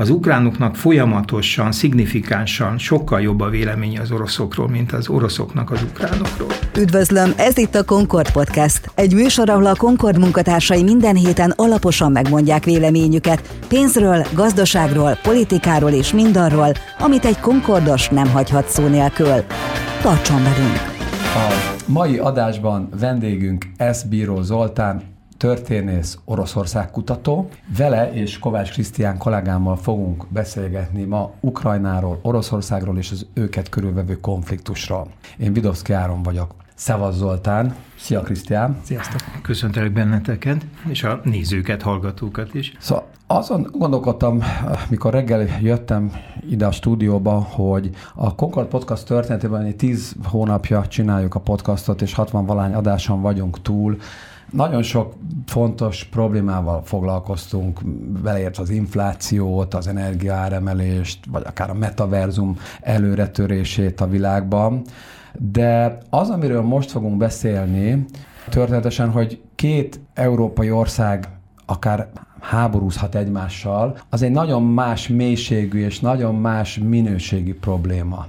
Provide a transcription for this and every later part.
az ukránoknak folyamatosan, szignifikánsan sokkal jobb a véleménye az oroszokról, mint az oroszoknak az ukránokról. Üdvözlöm, ez itt a Concord Podcast. Egy műsor, ahol a Concord munkatársai minden héten alaposan megmondják véleményüket pénzről, gazdaságról, politikáról és mindarról, amit egy Concordos nem hagyhat szó nélkül. Tartson velünk! A mai adásban vendégünk S. Bíró Zoltán, történész, Oroszország kutató. Vele és Kovács Krisztián kollégámmal fogunk beszélgetni ma Ukrajnáról, Oroszországról és az őket körülvevő konfliktusról. Én Vidovszki Áron vagyok. Szevasz Zoltán! Szia Krisztián! Sziasztok! Köszöntelek benneteket, és a nézőket, hallgatókat is. Szóval azon gondolkodtam, mikor reggel jöttem ide a stúdióba, hogy a Concord Podcast történetében egy tíz hónapja csináljuk a podcastot, és 60 valány adáson vagyunk túl, nagyon sok fontos problémával foglalkoztunk, beleértve az inflációt, az energiaáremelést, vagy akár a metaverzum előretörését a világban. De az, amiről most fogunk beszélni, történetesen, hogy két európai ország akár háborúzhat egymással, az egy nagyon más mélységű és nagyon más minőségi probléma.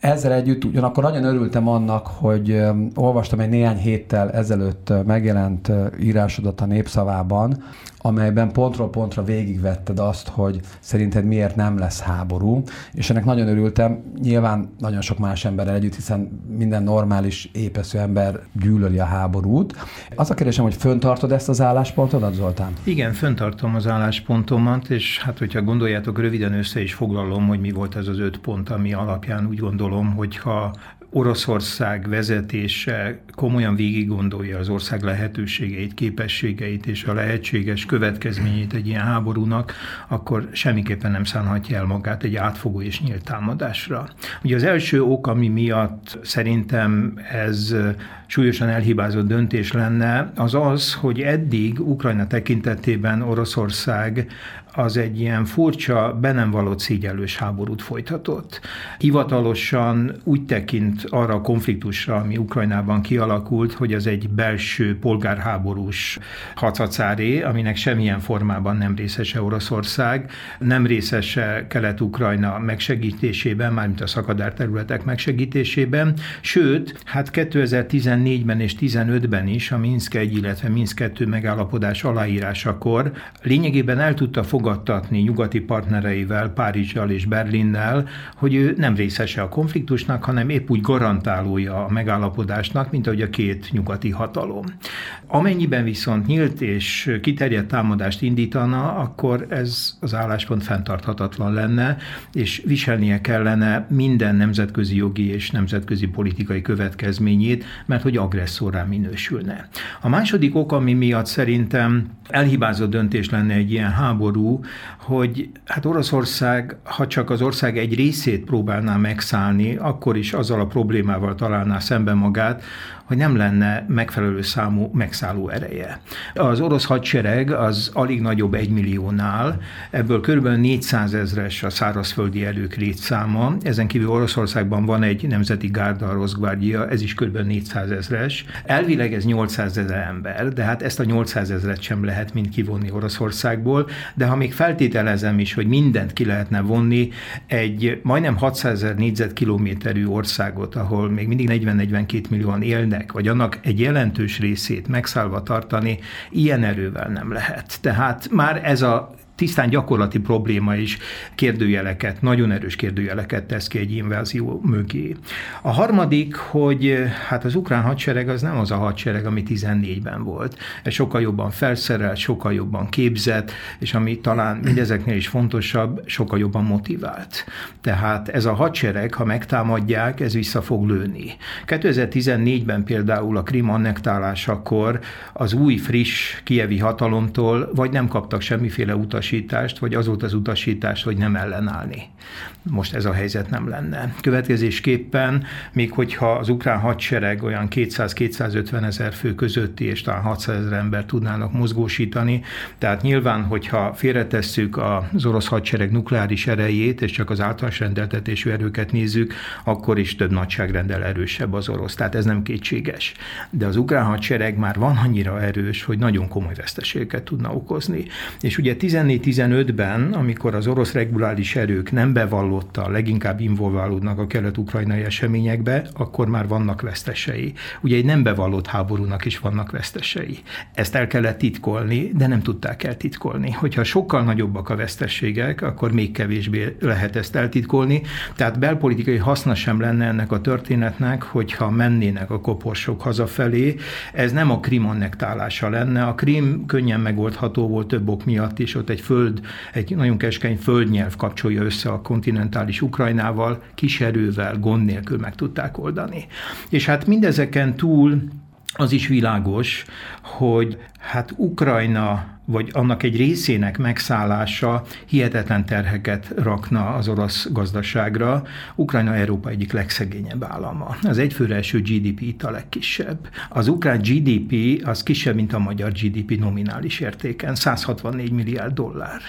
Ezzel együtt ugyanakkor nagyon örültem annak, hogy olvastam egy néhány héttel ezelőtt megjelent írásodat a Népszavában, amelyben pontról pontra végigvetted azt, hogy szerinted miért nem lesz háború, és ennek nagyon örültem, nyilván nagyon sok más emberrel együtt, hiszen minden normális, épesző ember gyűlöli a háborút. Az a kérdésem, hogy föntartod ezt az álláspontodat, Zoltán? Igen, föntartom az álláspontomat, és hát hogyha gondoljátok, röviden össze is foglalom, hogy mi volt ez az öt pont, ami alapján úgy gondolom, hogyha Oroszország vezetése komolyan végig gondolja az ország lehetőségeit, képességeit és a lehetséges következményét egy ilyen háborúnak, akkor semmiképpen nem szánhatja el magát egy átfogó és nyílt támadásra. Ugye az első ok, ami miatt szerintem ez súlyosan elhibázott döntés lenne, az az, hogy eddig Ukrajna tekintetében Oroszország az egy ilyen furcsa, be nem való szígyelős háborút folytatott. Hivatalosan úgy tekint arra a konfliktusra, ami Ukrajnában kialakult, hogy az egy belső polgárháborús hacacáré, aminek semmilyen formában nem részese Oroszország, nem részese Kelet-Ukrajna megsegítésében, mármint a szakadár területek megsegítésében, sőt, hát 2014-ben és 15-ben is a Minsk 1, illetve Minsk 2 megállapodás aláírásakor lényegében el tudta fogadtatni nyugati partnereivel, Párizsal és Berlinnel, hogy ő nem részese a konfliktusnak, hanem épp úgy garantálója a megállapodásnak, mint ahogy a két nyugati hatalom. Amennyiben viszont nyílt és kiterjedt támadást indítana, akkor ez az álláspont fenntarthatatlan lenne, és viselnie kellene minden nemzetközi jogi és nemzetközi politikai következményét, mert hogy agresszorrá minősülne. A második ok, ami miatt szerintem elhibázott döntés lenne egy ilyen háború, hogy hát Oroszország, ha csak az ország egy részét próbálná megszállni, akkor is azzal a problémával találná szemben magát, hogy nem lenne megfelelő számú megszálló ereje. Az orosz hadsereg az alig nagyobb egy milliónál, ebből kb. 400 ezres a szárazföldi erők létszáma, ezen kívül Oroszországban van egy nemzeti gárda, a Roszgvárdia, ez is kb. 400 ezres. Elvileg ez 800 ezer ember, de hát ezt a 800 ezret sem lehet mind kivonni Oroszországból, de ha még feltételezem is, hogy mindent ki lehetne vonni, egy majdnem 600 ezer négyzetkilométerű országot, ahol még mindig 40-42 millióan élnek, ennek, vagy annak egy jelentős részét megszállva tartani, ilyen erővel nem lehet. Tehát már ez a tisztán gyakorlati probléma is kérdőjeleket, nagyon erős kérdőjeleket tesz ki egy invázió mögé. A harmadik, hogy hát az ukrán hadsereg az nem az a hadsereg, ami 14-ben volt. Ez sokkal jobban felszerelt, sokkal jobban képzett, és ami talán mindezeknél is fontosabb, sokkal jobban motivált. Tehát ez a hadsereg, ha megtámadják, ez vissza fog lőni. 2014-ben például a Krim annektálásakor az új, friss kievi hatalomtól vagy nem kaptak semmiféle utas utasítást, vagy az volt az utasítás, hogy nem ellenállni. Most ez a helyzet nem lenne. Következésképpen, még hogyha az ukrán hadsereg olyan 200-250 ezer fő közötti, és talán 600 ezer ember tudnának mozgósítani, tehát nyilván, hogyha félretesszük az orosz hadsereg nukleáris erejét, és csak az általános rendeltetésű erőket nézzük, akkor is több nagyságrendel erősebb az orosz. Tehát ez nem kétséges. De az ukrán hadsereg már van annyira erős, hogy nagyon komoly veszteségeket tudna okozni. És ugye 14 14-15-ben, amikor az orosz reguláris erők nem bevallotta, leginkább involválódnak a kelet-ukrajnai eseményekbe, akkor már vannak vesztesei. Ugye egy nem bevallott háborúnak is vannak vesztesei. Ezt el kellett titkolni, de nem tudták eltitkolni. Hogyha sokkal nagyobbak a vesztességek, akkor még kevésbé lehet ezt eltitkolni. Tehát belpolitikai haszna sem lenne ennek a történetnek, hogyha mennének a koporsok hazafelé. Ez nem a Krim annektálása lenne. A Krim könnyen megoldható volt több ok miatt is. Ott egy föld, egy nagyon keskeny földnyelv kapcsolja össze a kontinentális Ukrajnával, kis erővel, gond nélkül meg tudták oldani. És hát mindezeken túl az is világos, hogy hát Ukrajna vagy annak egy részének megszállása hihetetlen terheket rakna az orosz gazdaságra. Ukrajna Európa egyik legszegényebb állama. Az egyfőre eső GDP itt a legkisebb. Az ukrán GDP az kisebb, mint a magyar GDP nominális értéken, 164 milliárd dollár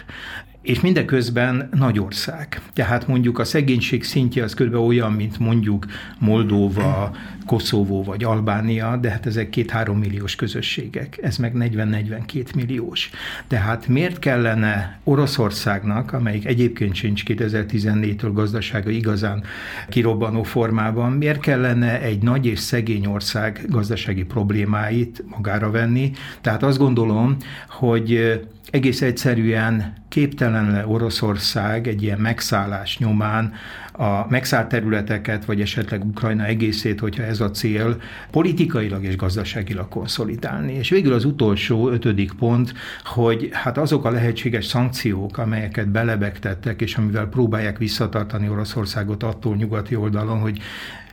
és mindeközben nagy ország. Tehát mondjuk a szegénység szintje az kb. olyan, mint mondjuk Moldóva, Koszovó vagy Albánia, de hát ezek két-három milliós közösségek, ez meg 40-42 milliós. Tehát miért kellene Oroszországnak, amelyik egyébként sincs 2014-től gazdasága igazán kirobbanó formában, miért kellene egy nagy és szegény ország gazdasági problémáit magára venni? Tehát azt gondolom, hogy egész egyszerűen képtelen le Oroszország egy ilyen megszállás nyomán a megszállt területeket, vagy esetleg Ukrajna egészét, hogyha ez a cél, politikailag és gazdaságilag konszolidálni. És végül az utolsó, ötödik pont, hogy hát azok a lehetséges szankciók, amelyeket belebegtettek, és amivel próbálják visszatartani Oroszországot attól nyugati oldalon, hogy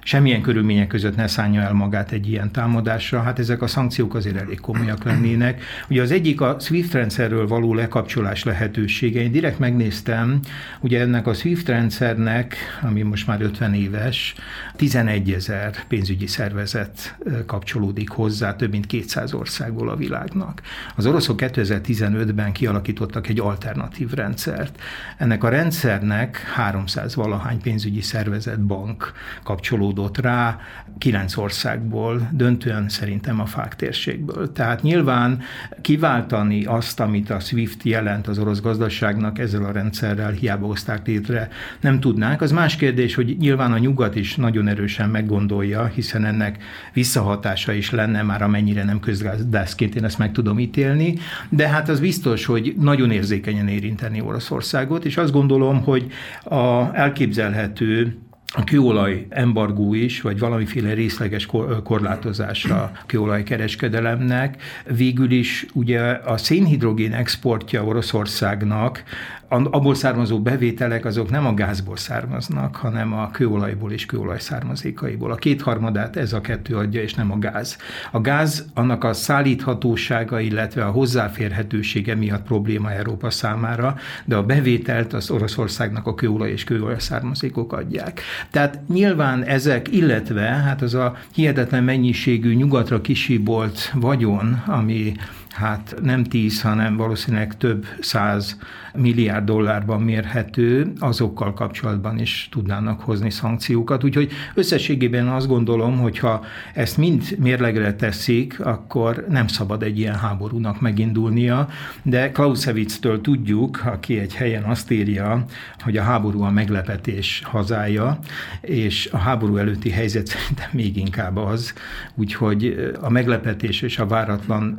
semmilyen körülmények között ne szánja el magát egy ilyen támadásra, hát ezek a szankciók azért elég komolyak lennének. Ugye az egyik a SWIFT rendszerről való lekapcsolás lehetősége. Én direkt megnéztem, ugye ennek a SWIFT rendszernek, ami most már 50 éves, 11 ezer pénzügyi szervezet kapcsolódik hozzá, több mint 200 országból a világnak. Az oroszok 2015-ben kialakítottak egy alternatív rendszert. Ennek a rendszernek 300 valahány pénzügyi szervezet bank kapcsolódik húzódott rá kilenc országból, döntően szerintem a fák térségből. Tehát nyilván kiváltani azt, amit a SWIFT jelent az orosz gazdaságnak, ezzel a rendszerrel hiába hozták létre, nem tudnánk. Az más kérdés, hogy nyilván a nyugat is nagyon erősen meggondolja, hiszen ennek visszahatása is lenne, már amennyire nem közgazdászként én ezt meg tudom ítélni, de hát az biztos, hogy nagyon érzékenyen érinteni Oroszországot, és azt gondolom, hogy a elképzelhető a kőolaj embargó is, vagy valamiféle részleges korlátozásra a kőolaj kereskedelemnek. Végül is ugye a szénhidrogén exportja Oroszországnak abból származó bevételek azok nem a gázból származnak, hanem a kőolajból és kőolaj származékaiból. A kétharmadát ez a kettő adja, és nem a gáz. A gáz annak a szállíthatósága, illetve a hozzáférhetősége miatt probléma Európa számára, de a bevételt az Oroszországnak a kőolaj és kőolaj származékok adják. Tehát nyilván ezek, illetve hát az a hihetetlen mennyiségű nyugatra kisíbolt vagyon, ami hát nem tíz, hanem valószínűleg több száz milliárd dollárban mérhető, azokkal kapcsolatban is tudnának hozni szankciókat. Úgyhogy összességében azt gondolom, hogy ha ezt mind mérlegre teszik, akkor nem szabad egy ilyen háborúnak megindulnia, de Clausewitz-től tudjuk, aki egy helyen azt írja, hogy a háború a meglepetés hazája, és a háború előtti helyzet szerintem még inkább az, úgyhogy a meglepetés és a váratlan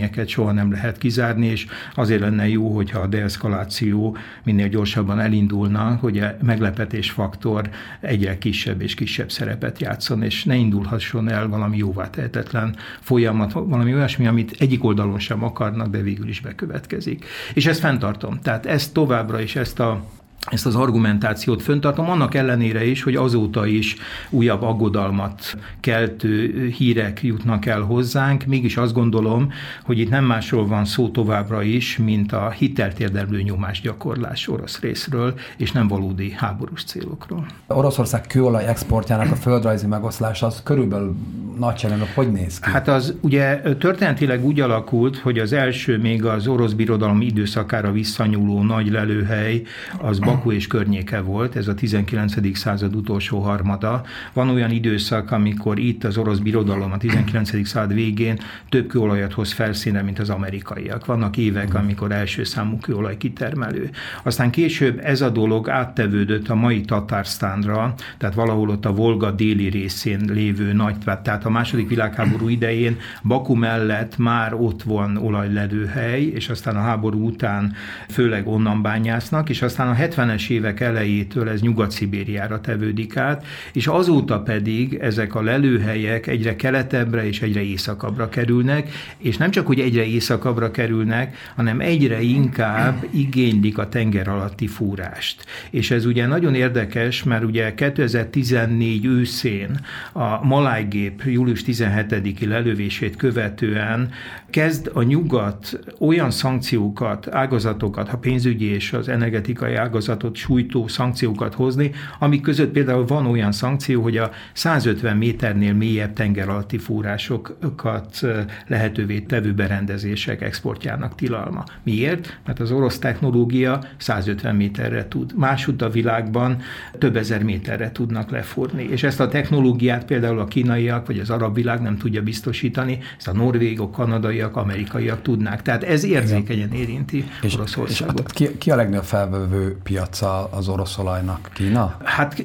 eseményeket soha nem lehet kizárni, és azért lenne jó, hogyha a deeszkaláció minél gyorsabban elindulna, hogy a meglepetés faktor egyre kisebb és kisebb szerepet játszon, és ne indulhasson el valami jóvá tehetetlen folyamat, valami olyasmi, amit egyik oldalon sem akarnak, de végül is bekövetkezik. És ezt fenntartom. Tehát ezt továbbra is, ezt a ezt az argumentációt föntartom, annak ellenére is, hogy azóta is újabb aggodalmat keltő hírek jutnak el hozzánk, mégis azt gondolom, hogy itt nem másról van szó továbbra is, mint a hitelt érdeklő nyomásgyakorlás orosz részről, és nem valódi háborús célokról. Oroszország kőolaj exportjának a földrajzi megoszlása az körülbelül nagyságban hogy néz ki? Hát az ugye történetileg úgy alakult, hogy az első még az orosz birodalom időszakára visszanyúló nagy lelőhely az Baku és környéke volt, ez a 19. század utolsó harmada. Van olyan időszak, amikor itt az orosz birodalom a 19. század végén több kőolajat hoz felszínre, mint az amerikaiak. Vannak évek, amikor első számú kőolaj kitermelő. Aztán később ez a dolog áttevődött a mai Tatársztánra, tehát valahol ott a Volga déli részén lévő nagy, tehát a második világháború idején Baku mellett már ott van olajlelőhely, és aztán a háború után főleg onnan bányásznak, és aztán a 70-es évek elejétől ez Nyugat-Szibériára tevődik át, és azóta pedig ezek a lelőhelyek egyre keletebbre és egyre északabbra kerülnek, és nem csak, hogy egyre északabbra kerülnek, hanem egyre inkább igénylik a tenger alatti fúrást. És ez ugye nagyon érdekes, mert ugye 2014 őszén a Malájgép július 17-i lelövését követően kezd a nyugat olyan szankciókat, ágazatokat, ha pénzügyi és az energetikai ágazatot sújtó szankciókat hozni, amik között például van olyan szankció, hogy a 150 méternél mélyebb tenger alatti fúrásokat lehetővé tevő berendezések exportjának tilalma. Miért? Mert az orosz technológia 150 méterre tud. Másút a világban több ezer méterre tudnak lefúrni. És ezt a technológiát például a kínaiak vagy az arab világ nem tudja biztosítani, ezt a norvégok, kanadaiak, amerikaiak tudnák. Tehát ez érzékenyen érinti és, Oroszországot. És hát ki, ki a legnagyobb felvevő piaca az orosz olajnak? Kína? Hát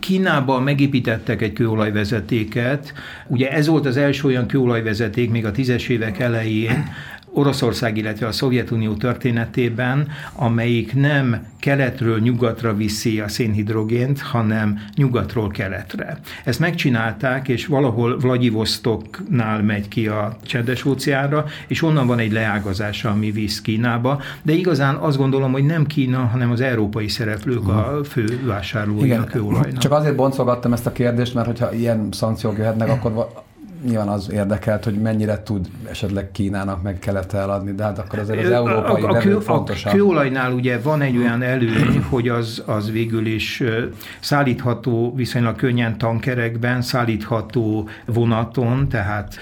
Kínában megépítettek egy kőolajvezetéket. Ugye ez volt az első olyan kőolajvezeték még a tízes évek elején, Oroszország, illetve a Szovjetunió történetében, amelyik nem keletről nyugatra viszi a szénhidrogént, hanem nyugatról keletre. Ezt megcsinálták, és valahol Vladivostoknál megy ki a csendes óceánra, és onnan van egy leágazása, ami visz Kínába, de igazán azt gondolom, hogy nem Kína, hanem az európai szereplők a fő vásárlói a kőolajnak. Csak azért boncolgattam ezt a kérdést, mert hogyha ilyen szankciók jöhetnek, akkor nyilván az érdekelt, hogy mennyire tud esetleg Kínának meg kelet eladni, de hát akkor azért az európai a, a, kő, fontosabb. A kőolajnál ugye van egy olyan előny, hogy az, az végül is szállítható viszonylag könnyen tankerekben, szállítható vonaton, tehát,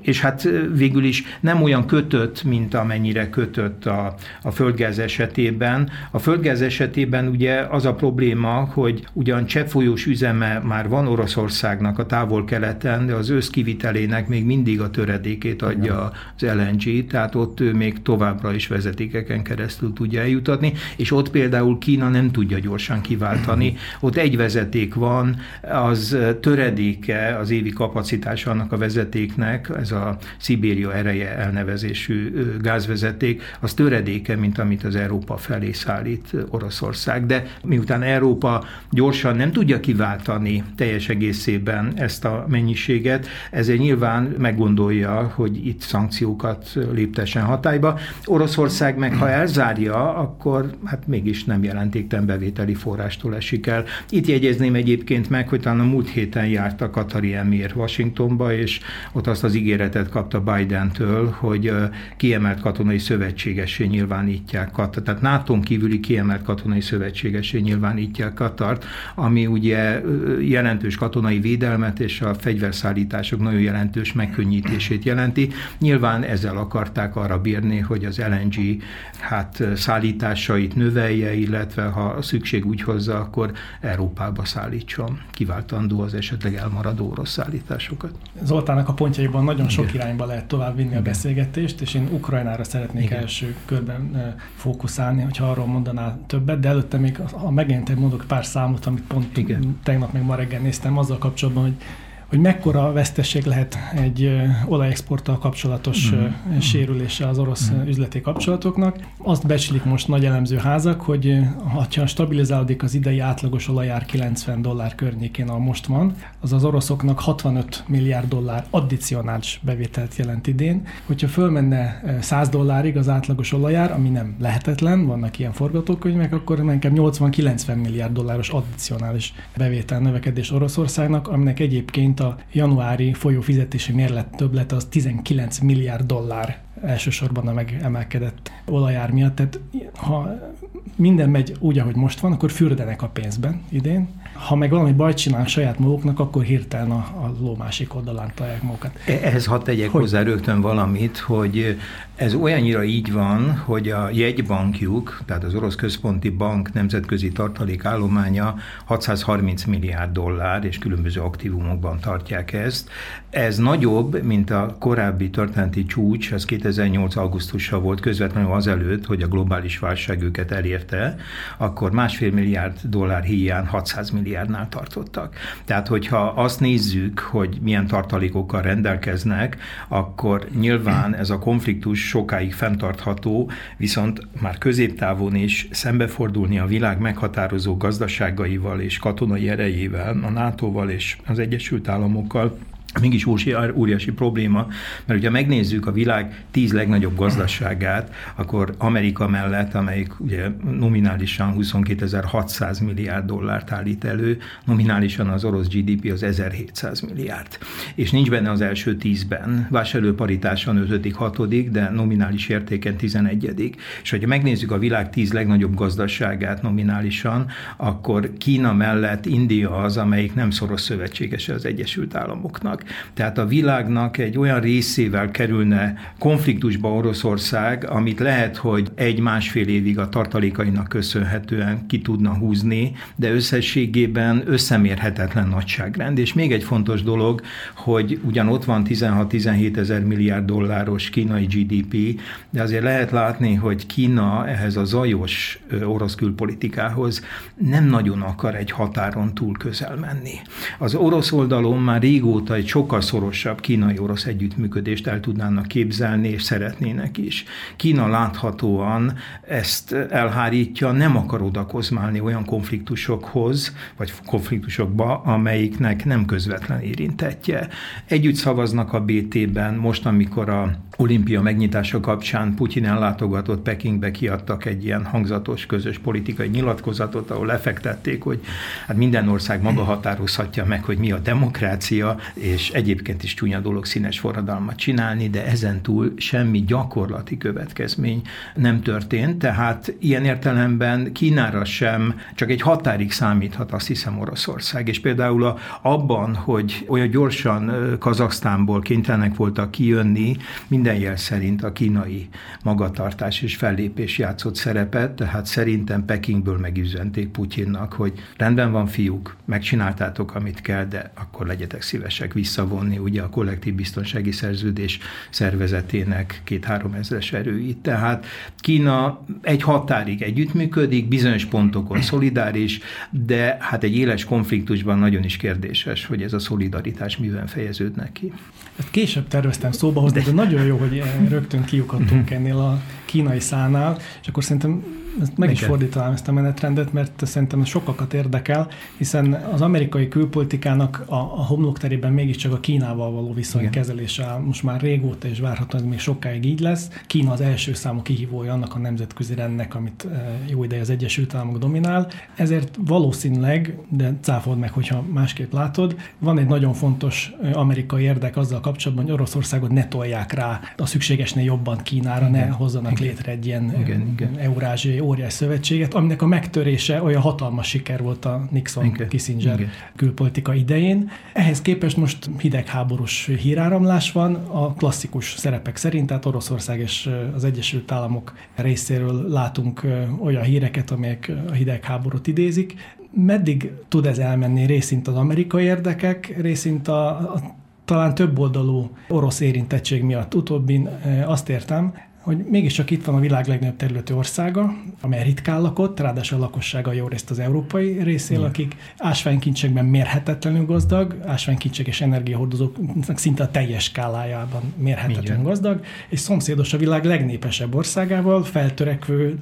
és hát végül is nem olyan kötött, mint amennyire kötött a, a földgáz esetében. A földgáz esetében ugye az a probléma, hogy ugyan cseppfolyós üzeme már van Oroszországnak a távol-keleten, de az össz kivitelének még mindig a töredékét adja az LNG, tehát ott ő még továbbra is vezetékeken keresztül tudja eljutatni, és ott például Kína nem tudja gyorsan kiváltani. Ott egy vezeték van, az töredéke az évi kapacitása annak a vezetéknek, ez a Szibéria ereje elnevezésű gázvezeték, az töredéke, mint amit az Európa felé szállít Oroszország. De miután Európa gyorsan nem tudja kiváltani teljes egészében ezt a mennyiséget, ezért nyilván meggondolja, hogy itt szankciókat léptessen hatályba. Oroszország meg, ha elzárja, akkor hát mégis nem jelentékten bevételi forrástól esik el. Itt jegyezném egyébként meg, hogy talán a múlt héten járt a Katari Emir Washingtonba, és ott azt az ígéretet kapta Biden-től, hogy kiemelt katonai szövetségesé nyilvánítják Katar. Tehát nato kívüli kiemelt katonai szövetségesé nyilvánítják Katart, ami ugye jelentős katonai védelmet és a fegyverszállítás kibocsátások nagyon jelentős megkönnyítését jelenti. Nyilván ezzel akarták arra bírni, hogy az LNG hát szállításait növelje, illetve ha szükség úgy hozza, akkor Európába szállítson, kiváltandó az esetleg elmaradó orosz szállításokat. Zoltának a pontjaiban nagyon sok Igen. irányba lehet tovább vinni Igen. a beszélgetést, és én Ukrajnára szeretnék Igen. első körben fókuszálni, hogyha arról mondanál többet, de előtte még, ha megint mondok pár számot, amit pont Igen. tegnap még ma reggel néztem, azzal kapcsolatban, hogy hogy mekkora vesztesség lehet egy olajexporttal kapcsolatos mm. sérülése az orosz mm. üzleti kapcsolatoknak. Azt becslik most nagy elemző házak, hogy ha stabilizálódik az idei átlagos olajár 90 dollár környékén, a most van, az az oroszoknak 65 milliárd dollár addicionális bevételt jelent idén. Hogyha fölmenne 100 dollárig az átlagos olajár, ami nem lehetetlen, vannak ilyen forgatókönyvek, akkor inkább 80-90 milliárd dolláros addicionális bevétel növekedés Oroszországnak, aminek egyébként a januári folyófizetési mérlet többlet az 19 milliárd dollár elsősorban a megemelkedett olajár miatt. Tehát ha minden megy úgy, ahogy most van, akkor fürdenek a pénzben idén. Ha meg valami bajt csinál saját maguknak, akkor hirtelen a, a ló másik oldalán találják magukat. Ehhez hadd tegyek hogy? hozzá rögtön valamit, hogy ez olyannyira így van, hogy a jegybankjuk, tehát az Orosz Központi Bank nemzetközi tartalékállománya 630 milliárd dollár, és különböző aktívumokban tartják ezt. Ez nagyobb, mint a korábbi történeti csúcs, az 2008. augusztusa volt közvetlenül azelőtt, hogy a globális válság őket elérte, akkor másfél milliárd dollár híján 600 milliárdnál tartottak. Tehát, hogyha azt nézzük, hogy milyen tartalékokkal rendelkeznek, akkor nyilván ez a konfliktus sokáig fenntartható, viszont már középtávon is szembefordulni a világ meghatározó gazdaságaival és katonai erejével, a NATO-val és az Egyesült Államokkal, mégis óriási probléma, mert hogyha megnézzük a világ tíz legnagyobb gazdaságát, akkor Amerika mellett, amelyik ugye nominálisan 22.600 milliárd dollárt állít elő, nominálisan az orosz GDP az 1700 milliárd. És nincs benne az első tízben, vásárlóparitáson 5 hatodik, de nominális értéken 11 És hogyha megnézzük a világ tíz legnagyobb gazdaságát nominálisan, akkor Kína mellett India az, amelyik nem szoros szövetségese az Egyesült Államoknak. Tehát a világnak egy olyan részével kerülne konfliktusba Oroszország, amit lehet, hogy egy-másfél évig a tartalékainak köszönhetően ki tudna húzni, de összességében összemérhetetlen nagyságrend. És még egy fontos dolog, hogy ugyan ott van 16-17 ezer milliárd dolláros kínai GDP, de azért lehet látni, hogy Kína ehhez a zajos orosz külpolitikához nem nagyon akar egy határon túl közel menni. Az orosz oldalon már régóta egy sokkal szorosabb kínai-orosz együttműködést el tudnának képzelni, és szeretnének is. Kína láthatóan ezt elhárítja, nem akar odakozmálni olyan konfliktusokhoz, vagy konfliktusokba, amelyiknek nem közvetlen érintettje. Együtt szavaznak a BT-ben, most, amikor a olimpia megnyitása kapcsán Putyin ellátogatott Pekingbe, kiadtak egy ilyen hangzatos közös politikai nyilatkozatot, ahol lefektették, hogy hát minden ország maga határozhatja meg, hogy mi a demokrácia, és egyébként is csúnya dolog színes forradalmat csinálni, de ezen túl semmi gyakorlati következmény nem történt, tehát ilyen értelemben Kínára sem csak egy határig számíthat, azt hiszem Oroszország, és például a, abban, hogy olyan gyorsan Kazaksztánból kénytelenek voltak kijönni, minden jel szerint a kínai magatartás és fellépés játszott szerepet, tehát szerintem Pekingből megüzenték Putyinnak, hogy rendben van fiúk, megcsináltátok, amit kell, de akkor legyetek szívesek visszavonni ugye a kollektív biztonsági szerződés szervezetének két-három ezres erőit. Tehát Kína egy határig együttműködik, bizonyos pontokon szolidáris, de hát egy éles konfliktusban nagyon is kérdéses, hogy ez a szolidaritás miben fejeződnek ki. Később terveztem szóba hozni, de, de nagyon jó, hogy rögtön kiukadtunk ennél a kínai szánál, és akkor szerintem ezt meg is fordítanám ezt a menetrendet, mert szerintem ez sokakat érdekel, hiszen az amerikai külpolitikának a, a homlokterében mégiscsak a Kínával való viszony Igen. kezelése áll most már régóta, és várhatóan ez még sokáig így lesz. Kína az első számú kihívója annak a nemzetközi rendnek, amit eh, jó ideje az Egyesült Államok dominál. Ezért valószínűleg, de cáfold meg, hogyha másképp látod, van egy nagyon fontos eh, amerikai érdek azzal kapcsolatban, hogy Oroszországot ne tolják rá a szükségesnél jobban Kínára, Igen. ne hozzanak. Létre egy ilyen Igen. Igen. eurázsiai óriás szövetséget, aminek a megtörése olyan hatalmas siker volt a Nixon-Kissinger külpolitika idején. Ehhez képest most hidegháborús híráramlás van a klasszikus szerepek szerint, tehát Oroszország és az Egyesült Államok részéről látunk olyan híreket, amelyek a hidegháborút idézik. Meddig tud ez elmenni részint az amerikai érdekek, részint a, a talán több oldalú orosz érintettség miatt. Utóbbin azt értem, hogy mégiscsak itt van a világ legnagyobb területű országa, amely ritkán lakott, ráadásul a lakossága jó részt az európai részén akik ásványkincsekben mérhetetlenül gazdag, ásványkincsek és energiahordozóknak szinte a teljes skálájában mérhetetlenül gazdag, és szomszédos a világ legnépesebb országával, feltörekvő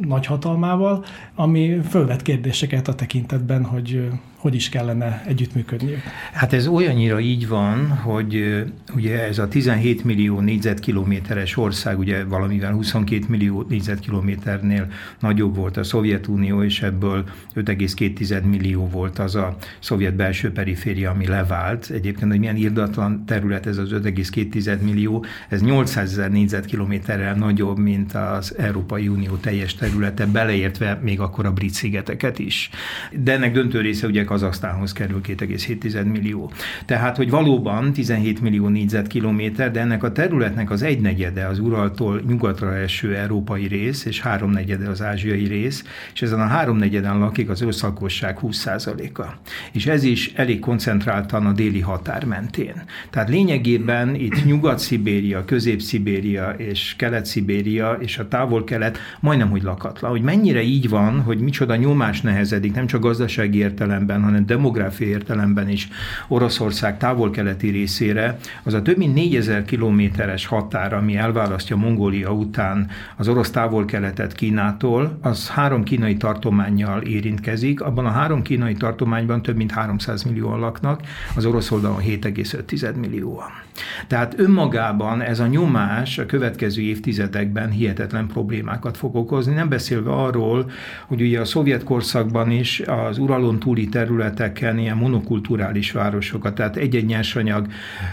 nagy hatalmával, ami fölvet kérdéseket a tekintetben, hogy hogy is kellene együttműködni? Hát ez olyannyira így van, hogy ugye ez a 17 millió négyzetkilométeres ország, ugye valamivel 22 millió négyzetkilométernél nagyobb volt a Szovjetunió, és ebből 5,2 millió volt az a szovjet belső periféria, ami levált. Egyébként, hogy milyen irdatlan terület ez az 5,2 millió, ez 800 ezer négyzetkilométerrel nagyobb, mint az Európai Unió teljes területe, beleértve még akkor a brit szigeteket is. De ennek döntő része ugye Kazaksztánhoz kerül 2,7 millió. Tehát, hogy valóban 17 millió négyzetkilométer, de ennek a területnek az egynegyede az Uraltól nyugatra eső európai rész, és háromnegyede az ázsiai rész, és ezen a háromnegyeden lakik az összlakosság 20%-a. És ez is elég koncentráltan a déli határ mentén. Tehát lényegében itt Nyugat-Szibéria, Közép-Szibéria és Kelet-Szibéria és a távol-kelet majdnem, hogy lakatlan. Hogy mennyire így van, hogy micsoda nyomás nehezedik, nem csak gazdasági értelemben, hanem demográfiai értelemben is Oroszország távol-keleti részére, az a több mint 4000 kilométeres határ, ami elválasztja Mongólia után az orosz távol-keletet Kínától, az három kínai tartományjal érintkezik. Abban a három kínai tartományban több mint 300 millióan laknak, az orosz oldalon 7,5 millióan. Tehát önmagában ez a nyomás a következő évtizedekben hihetetlen problémákat fog okozni, nem beszélve arról, hogy ugye a szovjet korszakban is az uralon túli területeken ilyen monokulturális városokat, tehát egy-egy nyersanyag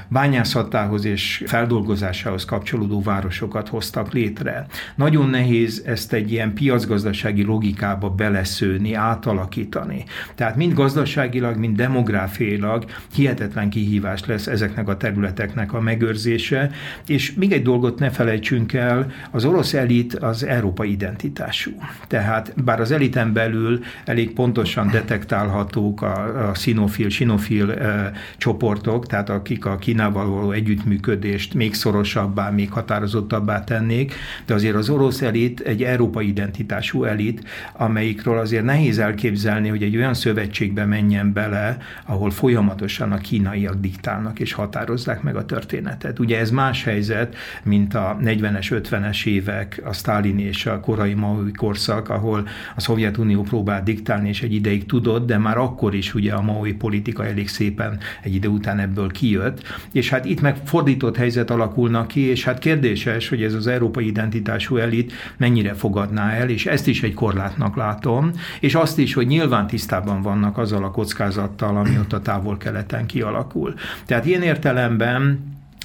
bányászatához és feldolgozásához kapcsolódó városokat hoztak létre. Nagyon nehéz ezt egy ilyen piacgazdasági logikába beleszőni, átalakítani. Tehát mind gazdaságilag, mind demográfiailag hihetetlen kihívás lesz ezeknek a területeknek a megőrzése, és még egy dolgot ne felejtsünk el, az orosz elit az európai identitású. Tehát bár az eliten belül elég pontosan detektálhatók a, a sinofil, sinofil e, csoportok, tehát akik a Kínával való együttműködést még szorosabbá, még határozottabbá tennék, de azért az orosz elit egy európai identitású elit, amelyikről azért nehéz elképzelni, hogy egy olyan szövetségbe menjen bele, ahol folyamatosan a kínaiak diktálnak és határozzák meg a történetet. Ugye ez más helyzet, mint a 40-es, 50-es évek, a Stalin és a korai Maui korszak, ahol a Szovjetunió próbált diktálni, és egy ideig tudott, de már akkor is ugye a Maui politika elég szépen egy idő után ebből kijött, és hát itt meg fordított helyzet alakulnak ki, és hát kérdéses, hogy ez az európai identitású elit mennyire fogadná el, és ezt is egy korlátnak látom, és azt is, hogy nyilván tisztában vannak azzal a kockázattal, ami ott a távol-keleten kialakul. Tehát ilyen értelemben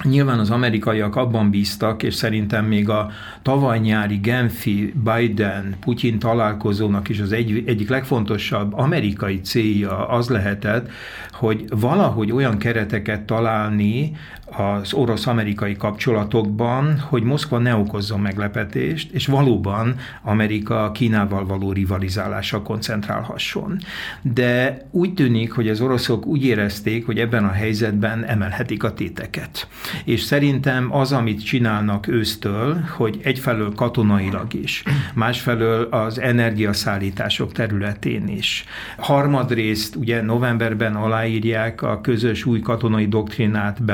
Nyilván az amerikaiak abban bíztak, és szerintem még a tavaly nyári Genfi Biden-Putyin találkozónak is az egy, egyik legfontosabb amerikai célja az lehetett, hogy valahogy olyan kereteket találni az orosz-amerikai kapcsolatokban, hogy Moszkva ne okozzon meglepetést, és valóban Amerika Kínával való rivalizálása koncentrálhasson. De úgy tűnik, hogy az oroszok úgy érezték, hogy ebben a helyzetben emelhetik a téteket. És szerintem az, amit csinálnak ősztől, hogy egyfelől katonailag is, másfelől az energiaszállítások területén is. Harmadrészt ugye novemberben aláírják a közös új katonai doktrinát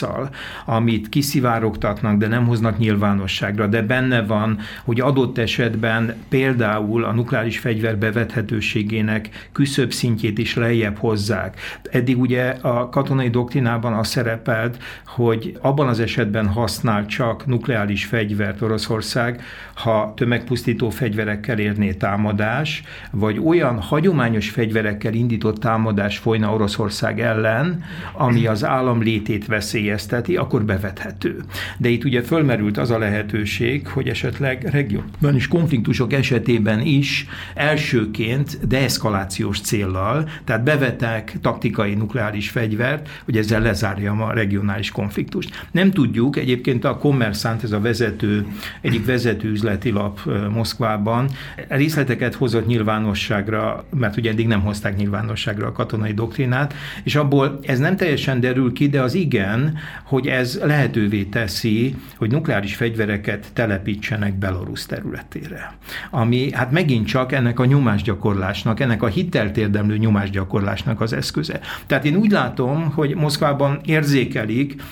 Belarusszal, amit kiszivárogtatnak, de nem hoznak nyilvánosságra, de benne van, hogy adott esetben például a nukleáris fegyver bevethetőségének küszöbb szintjét is lejjebb hozzák. Eddig ugye a katonai doktrinában az szerepelt, hogy abban az esetben használ csak nukleáris fegyvert Oroszország, ha tömegpusztító fegyverekkel érné támadás, vagy olyan hagyományos fegyverekkel indított támadás folyna Oroszország ellen, ami az állam létét veszélyezteti, akkor bevethető. De itt ugye fölmerült az a lehetőség, hogy esetleg regionális konfliktusok esetében is elsőként deeszkalációs céllal, tehát bevetek taktikai nukleáris fegyvert, hogy ezzel lezárjam a regionális konfliktust. Nem tudjuk, egyébként a Kommerszánt, ez a vezető, egyik vezető üzleti lap Moszkvában, részleteket hozott nyilvánosságra, mert ugye eddig nem hozták nyilvánosságra a katonai doktrinát, és abból ez nem teljesen derül ki, de az igen, hogy ez lehetővé teszi, hogy nukleáris fegyvereket telepítsenek Belarus területére. Ami hát megint csak ennek a nyomásgyakorlásnak, ennek a hitelt érdemlő nyomásgyakorlásnak az eszköze. Tehát én úgy látom, hogy Moszkvában érzékelik,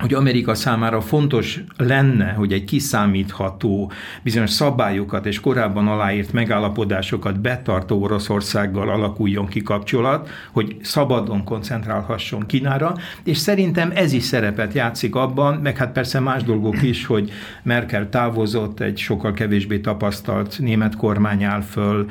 hogy Amerika számára fontos lenne, hogy egy kiszámítható bizonyos szabályokat és korábban aláírt megállapodásokat betartó Oroszországgal alakuljon ki kapcsolat, hogy szabadon koncentrálhasson Kínára, és szerintem ez is szerepet játszik abban, meg hát persze más dolgok is, hogy Merkel távozott, egy sokkal kevésbé tapasztalt német kormány áll föl,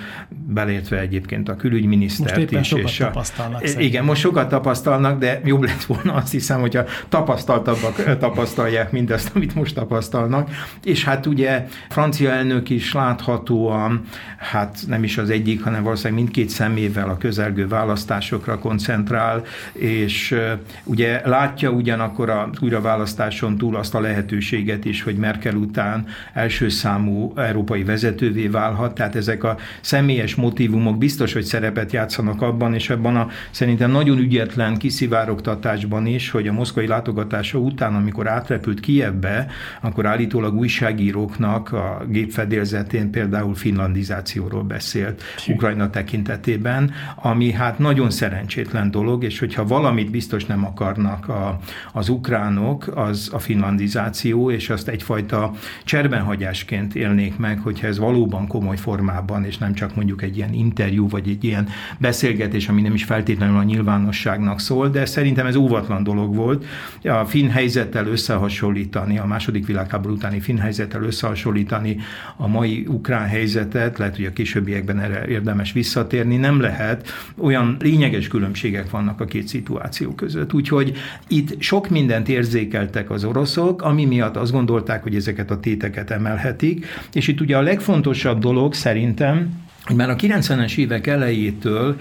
belértve egyébként a külügyminisztert most éppen is. Sokat és tapasztalnak. A, igen, most sokat tapasztalnak, de jobb lett volna azt hiszem, hogyha tapasztaltabb fiatalabbak tapasztalják mindezt, amit most tapasztalnak. És hát ugye francia elnök is láthatóan, hát nem is az egyik, hanem valószínűleg mindkét szemével a közelgő választásokra koncentrál, és ugye látja ugyanakkor a újraválasztáson túl azt a lehetőséget is, hogy Merkel után első számú európai vezetővé válhat, tehát ezek a személyes motivumok biztos, hogy szerepet játszanak abban, és ebben a szerintem nagyon ügyetlen kiszivárogtatásban is, hogy a moszkvai látogatása után, amikor átrepült Kievbe, akkor állítólag újságíróknak a gépfedélzetén például finlandizációról beszélt Hű. Ukrajna tekintetében, ami hát nagyon szerencsétlen dolog, és hogyha valamit biztos nem akarnak a, az ukránok, az a finlandizáció, és azt egyfajta cserbenhagyásként élnék meg, hogyha ez valóban komoly formában, és nem csak mondjuk egy ilyen interjú, vagy egy ilyen beszélgetés, ami nem is feltétlenül a nyilvánosságnak szól, de szerintem ez óvatlan dolog volt. A finn helyzettel összehasonlítani, a második világháború utáni finn helyzettel összehasonlítani a mai ukrán helyzetet, lehet, hogy a későbbiekben erre érdemes visszatérni, nem lehet, olyan lényeges különbségek vannak a két szituáció között. Úgyhogy itt sok mindent érzékeltek az oroszok, ami miatt azt gondolták, hogy ezeket a téteket emelhetik, és itt ugye a legfontosabb dolog szerintem, hogy már a 90-es évek elejétől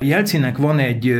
Jelcinek van egy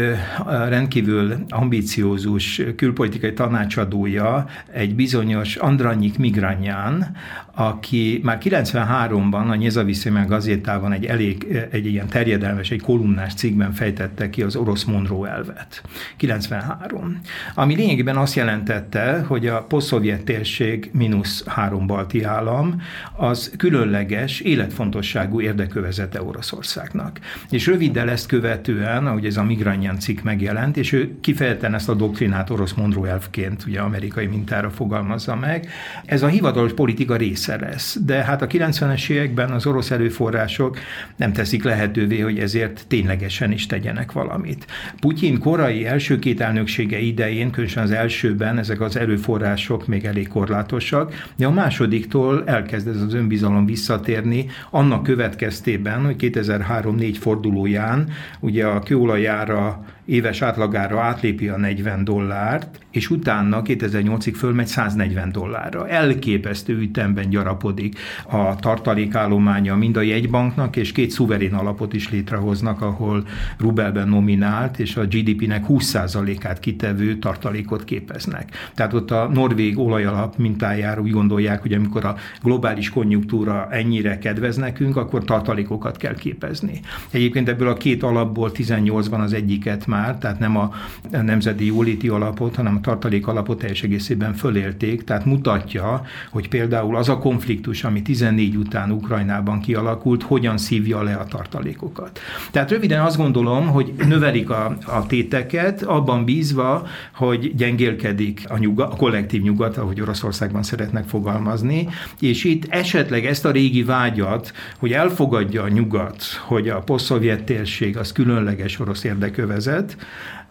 rendkívül ambiciózus külpolitikai tanácsadója, egy bizonyos Andranyik Migranyán, aki már 93-ban a Nyezaviszémen gazétában egy elég, egy ilyen terjedelmes, egy kolumnás cikkben fejtette ki az orosz Monroe elvet. 93. Ami lényegében azt jelentette, hogy a posztszovjet térség mínusz három balti állam az különleges, életfontosságú érdekövezete Oroszországnak. És röviddel ezt követően, ahogy ez a Migranyan cikk megjelent, és ő kifejezetten ezt a doktrinát orosz Monroe elvként, ugye amerikai mintára fogalmazza meg, ez a hivatalos politika része lesz. De hát a 90-es években az orosz erőforrások nem teszik lehetővé, hogy ezért ténylegesen is tegyenek valamit. Putyin korai első két elnöksége idején, különösen az elsőben ezek az erőforrások még elég korlátosak, de a másodiktól elkezd ez az önbizalom visszatérni, annak következtében, hogy 2003-4 fordulóján ugye a kőolajára éves átlagára átlépi a 40 dollárt, és utána 2008-ig fölmegy 140 dollárra. Elképesztő ütemben gyarapodik a tartalékállománya mind a jegybanknak, és két szuverén alapot is létrehoznak, ahol rubelben nominált, és a GDP-nek 20%-át kitevő tartalékot képeznek. Tehát ott a norvég olajalap mintájára úgy gondolják, hogy amikor a globális konjunktúra ennyire kedvez nekünk, akkor tartalékokat kell képezni. Egyébként ebből a két alapból 18-ban az egyiket már már, tehát nem a nemzeti jóléti alapot, hanem a tartalék alapot teljes egészében fölélték, tehát mutatja, hogy például az a konfliktus, ami 14 után Ukrajnában kialakult, hogyan szívja le a tartalékokat. Tehát röviden azt gondolom, hogy növelik a, a téteket, abban bízva, hogy gyengélkedik a, nyuga, a kollektív nyugat, ahogy Oroszországban szeretnek fogalmazni, és itt esetleg ezt a régi vágyat, hogy elfogadja a nyugat, hogy a posztszovjet térség az különleges orosz érdekövezet, helyzet.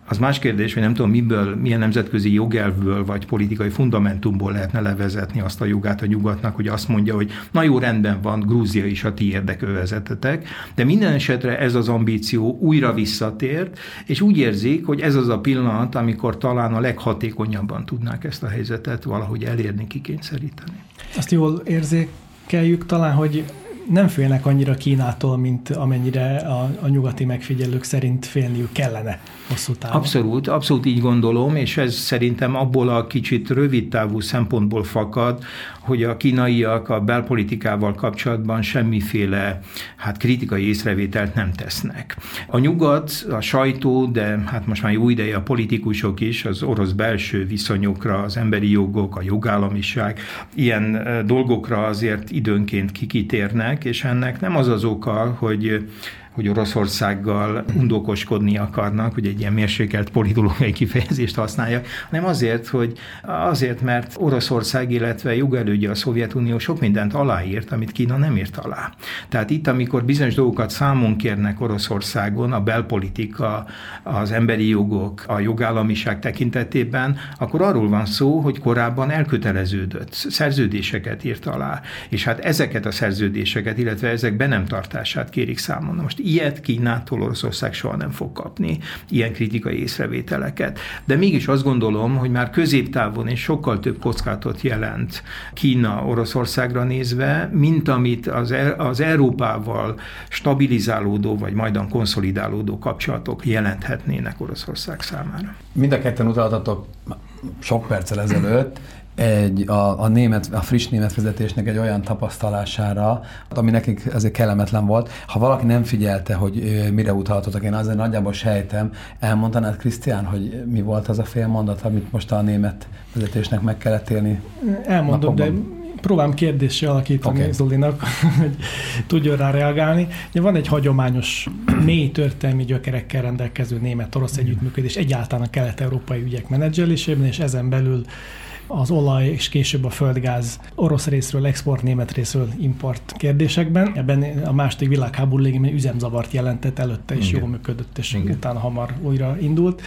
Az más kérdés, hogy nem tudom, miből, milyen nemzetközi jogelvből vagy politikai fundamentumból lehetne levezetni azt a jogát a nyugatnak, hogy azt mondja, hogy na jó, rendben van, Grúzia is a ti érdekövezetetek, de minden esetre ez az ambíció újra visszatért, és úgy érzik, hogy ez az a pillanat, amikor talán a leghatékonyabban tudnák ezt a helyzetet valahogy elérni, kikényszeríteni. Azt jól érzékeljük talán, hogy nem félnek annyira Kínától, mint amennyire a, a nyugati megfigyelők szerint félniük kellene hosszú távon. Abszolút, abszolút így gondolom, és ez szerintem abból a kicsit rövid távú szempontból fakad, hogy a kínaiak a belpolitikával kapcsolatban semmiféle hát kritikai észrevételt nem tesznek. A nyugat, a sajtó, de hát most már jó ideje a politikusok is, az orosz belső viszonyokra, az emberi jogok, a jogállamiság, ilyen dolgokra azért időnként kikitérnek, és ennek nem az az oka, hogy hogy Oroszországgal undokoskodni akarnak, hogy egy ilyen mérsékelt politológiai kifejezést használja, hanem azért, hogy azért, mert Oroszország, illetve jogelődje a Szovjetunió sok mindent aláírt, amit Kína nem írt alá. Tehát itt, amikor bizonyos dolgokat számon kérnek Oroszországon, a belpolitika, az emberi jogok, a jogállamiság tekintetében, akkor arról van szó, hogy korábban elköteleződött, szerződéseket írt alá, és hát ezeket a szerződéseket, illetve ezek be nem tartását kérik számon. Na most ilyet Kínától Oroszország soha nem fog kapni, ilyen kritikai észrevételeket. De mégis azt gondolom, hogy már középtávon és sokkal több kockátot jelent Kína Oroszországra nézve, mint amit az, e- az Európával stabilizálódó vagy majdan konszolidálódó kapcsolatok jelenthetnének Oroszország számára. Mind a ketten utaltatok sok perccel ezelőtt egy, a, a, német, a friss német vezetésnek egy olyan tapasztalására, ami nekik ezért kellemetlen volt. Ha valaki nem figyelte, hogy mire utaltatok, én azért nagyjából sejtem, elmondanád, Krisztián, hogy mi volt az a fél mondat, amit most a német vezetésnek meg kellett élni? Elmondom, de próbálom kérdésre alakítani okay. Zolinak, hogy tudjon rá reagálni. Ugye van egy hagyományos, mély történelmi gyökerekkel rendelkező német-orosz együttműködés egyáltalán a kelet-európai ügyek menedzselésében, és ezen belül az olaj és később a földgáz orosz részről, export, német részről import kérdésekben. Ebben a második világháború légében üzemzavart jelentett, előtte is jól működött, és Igen. utána hamar újra indult.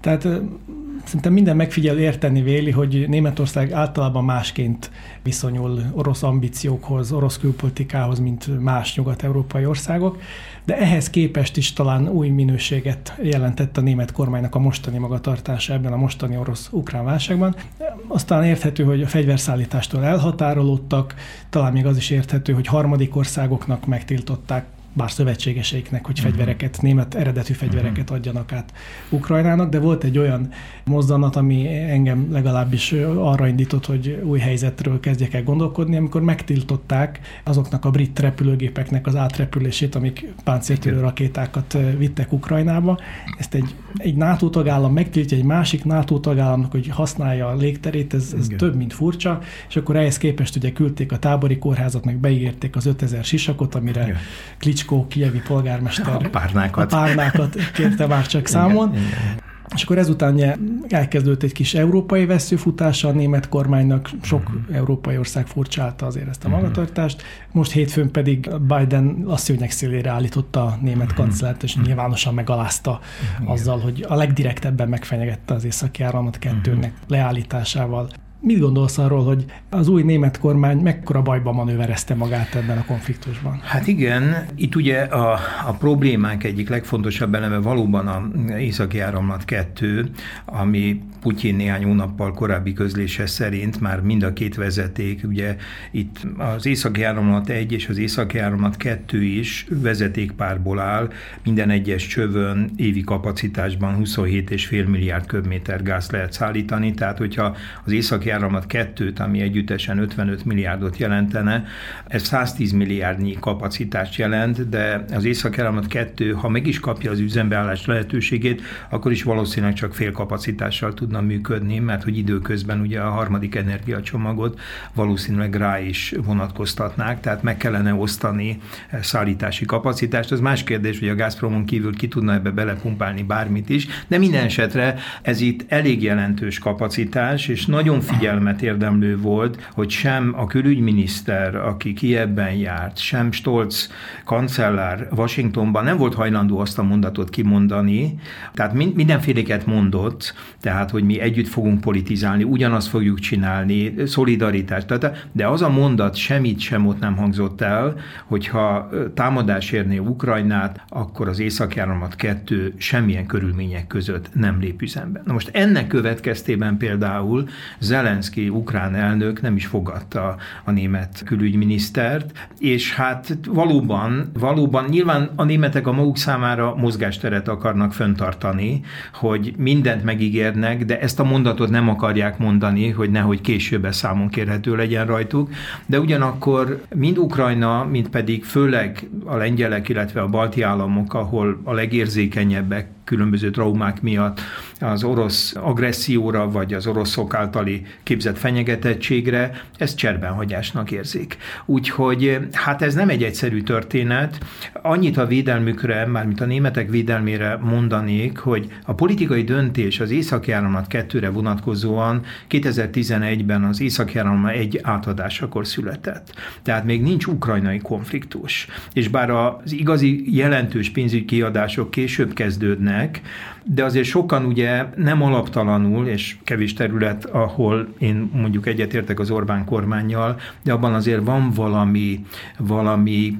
Tehát szerintem minden megfigyelő érteni véli, hogy Németország általában másként viszonyul orosz ambíciókhoz, orosz külpolitikához, mint más nyugat-európai országok, de ehhez képest is talán új minőséget jelentett a német kormánynak a mostani magatartása ebben a mostani orosz-ukrán válságban. Aztán érthető, hogy a fegyverszállítástól elhatárolódtak, talán még az is érthető, hogy harmadik országoknak megtiltották bár szövetségeseiknek, hogy mhm. fegyvereket, német eredetű fegyvereket mhm. adjanak át Ukrajnának, de volt egy olyan mozzanat, ami engem legalábbis arra indított, hogy új helyzetről kezdjek el gondolkodni, amikor megtiltották azoknak a brit repülőgépeknek az átrepülését, amik páncéltörő rakétákat vittek Ukrajnába. Ezt egy, egy NATO tagállam megtiltja egy másik NATO tagállamnak, hogy használja a légterét, ez, ez több, mint furcsa, és akkor ehhez képest ugye küldték a tábori kórházat, meg beígérték az 5000 sisakot, amire Igen. Klicskó, kievi polgármester a párnákat, a párnákat kérte már csak számon. Igen, igen. És akkor ezután elkezdődött egy kis európai veszőfutása a német kormánynak, sok uh-huh. európai ország furcsálta azért ezt a mhm. magatartást. Most hétfőn pedig Biden a szőnyeg szélére állította a német uh-huh. kancellárt, és nyilvánosan megalázta uh-huh. azzal, hogy a legdirektebben megfenyegette az északi áramlat kettőnek leállításával. Mit gondolsz arról, hogy az új német kormány mekkora bajba manőverezte magát ebben a konfliktusban? Hát igen, itt ugye a, a problémánk egyik legfontosabb eleme valóban a északi áramlat 2, ami Putyin néhány hónappal korábbi közlése szerint már mind a két vezeték, ugye itt az északi áramlat 1 és az északi áramlat 2 is vezetékpárból áll, minden egyes csövön évi kapacitásban 27,5 milliárd köbméter gáz lehet szállítani, tehát hogyha az északi áramlat kettőt, ami együttesen 55 milliárdot jelentene, ez 110 milliárdnyi kapacitást jelent, de az északi áramlat kettő, ha meg is kapja az üzembeállás lehetőségét, akkor is valószínűleg csak fél kapacitással tudna működni, mert hogy időközben ugye a harmadik energiacsomagot valószínűleg rá is vonatkoztatnák, tehát meg kellene osztani szállítási kapacitást. Az más kérdés, hogy a Gazpromon kívül ki tudna ebbe belepumpálni bármit is, de minden esetre ez itt elég jelentős kapacitás, és nagyon figyelme figyelmet érdemlő volt, hogy sem a külügyminiszter, aki Kievben járt, sem Stolz kancellár Washingtonban nem volt hajlandó azt a mondatot kimondani, tehát mindenféléket mondott, tehát, hogy mi együtt fogunk politizálni, ugyanazt fogjuk csinálni, szolidaritás, tehát, de az a mondat semmit sem ott nem hangzott el, hogyha támadás érné Ukrajnát, akkor az északjáramat kettő semmilyen körülmények között nem lép üzembe. Na most ennek következtében például Zelen Zelenszky ukrán elnök nem is fogadta a német külügyminisztert, és hát valóban, valóban nyilván a németek a maguk számára mozgásteret akarnak föntartani, hogy mindent megígérnek, de ezt a mondatot nem akarják mondani, hogy nehogy később számon kérhető legyen rajtuk, de ugyanakkor mind Ukrajna, mind pedig főleg a lengyelek, illetve a balti államok, ahol a legérzékenyebbek különböző traumák miatt az orosz agresszióra, vagy az oroszok általi képzett fenyegetettségre, ezt cserbenhagyásnak érzik. Úgyhogy hát ez nem egy egyszerű történet. Annyit a védelmükre, mármint a németek védelmére mondanék, hogy a politikai döntés az északi áramlat kettőre vonatkozóan 2011-ben az északi áramlat egy átadásakor született. Tehát még nincs ukrajnai konfliktus. És bár az igazi jelentős pénzügyi kiadások később kezdődnek, de azért sokan ugye nem alaptalanul, és kevés terület, ahol én mondjuk egyetértek az Orbán kormányjal, de abban azért van valami, valami,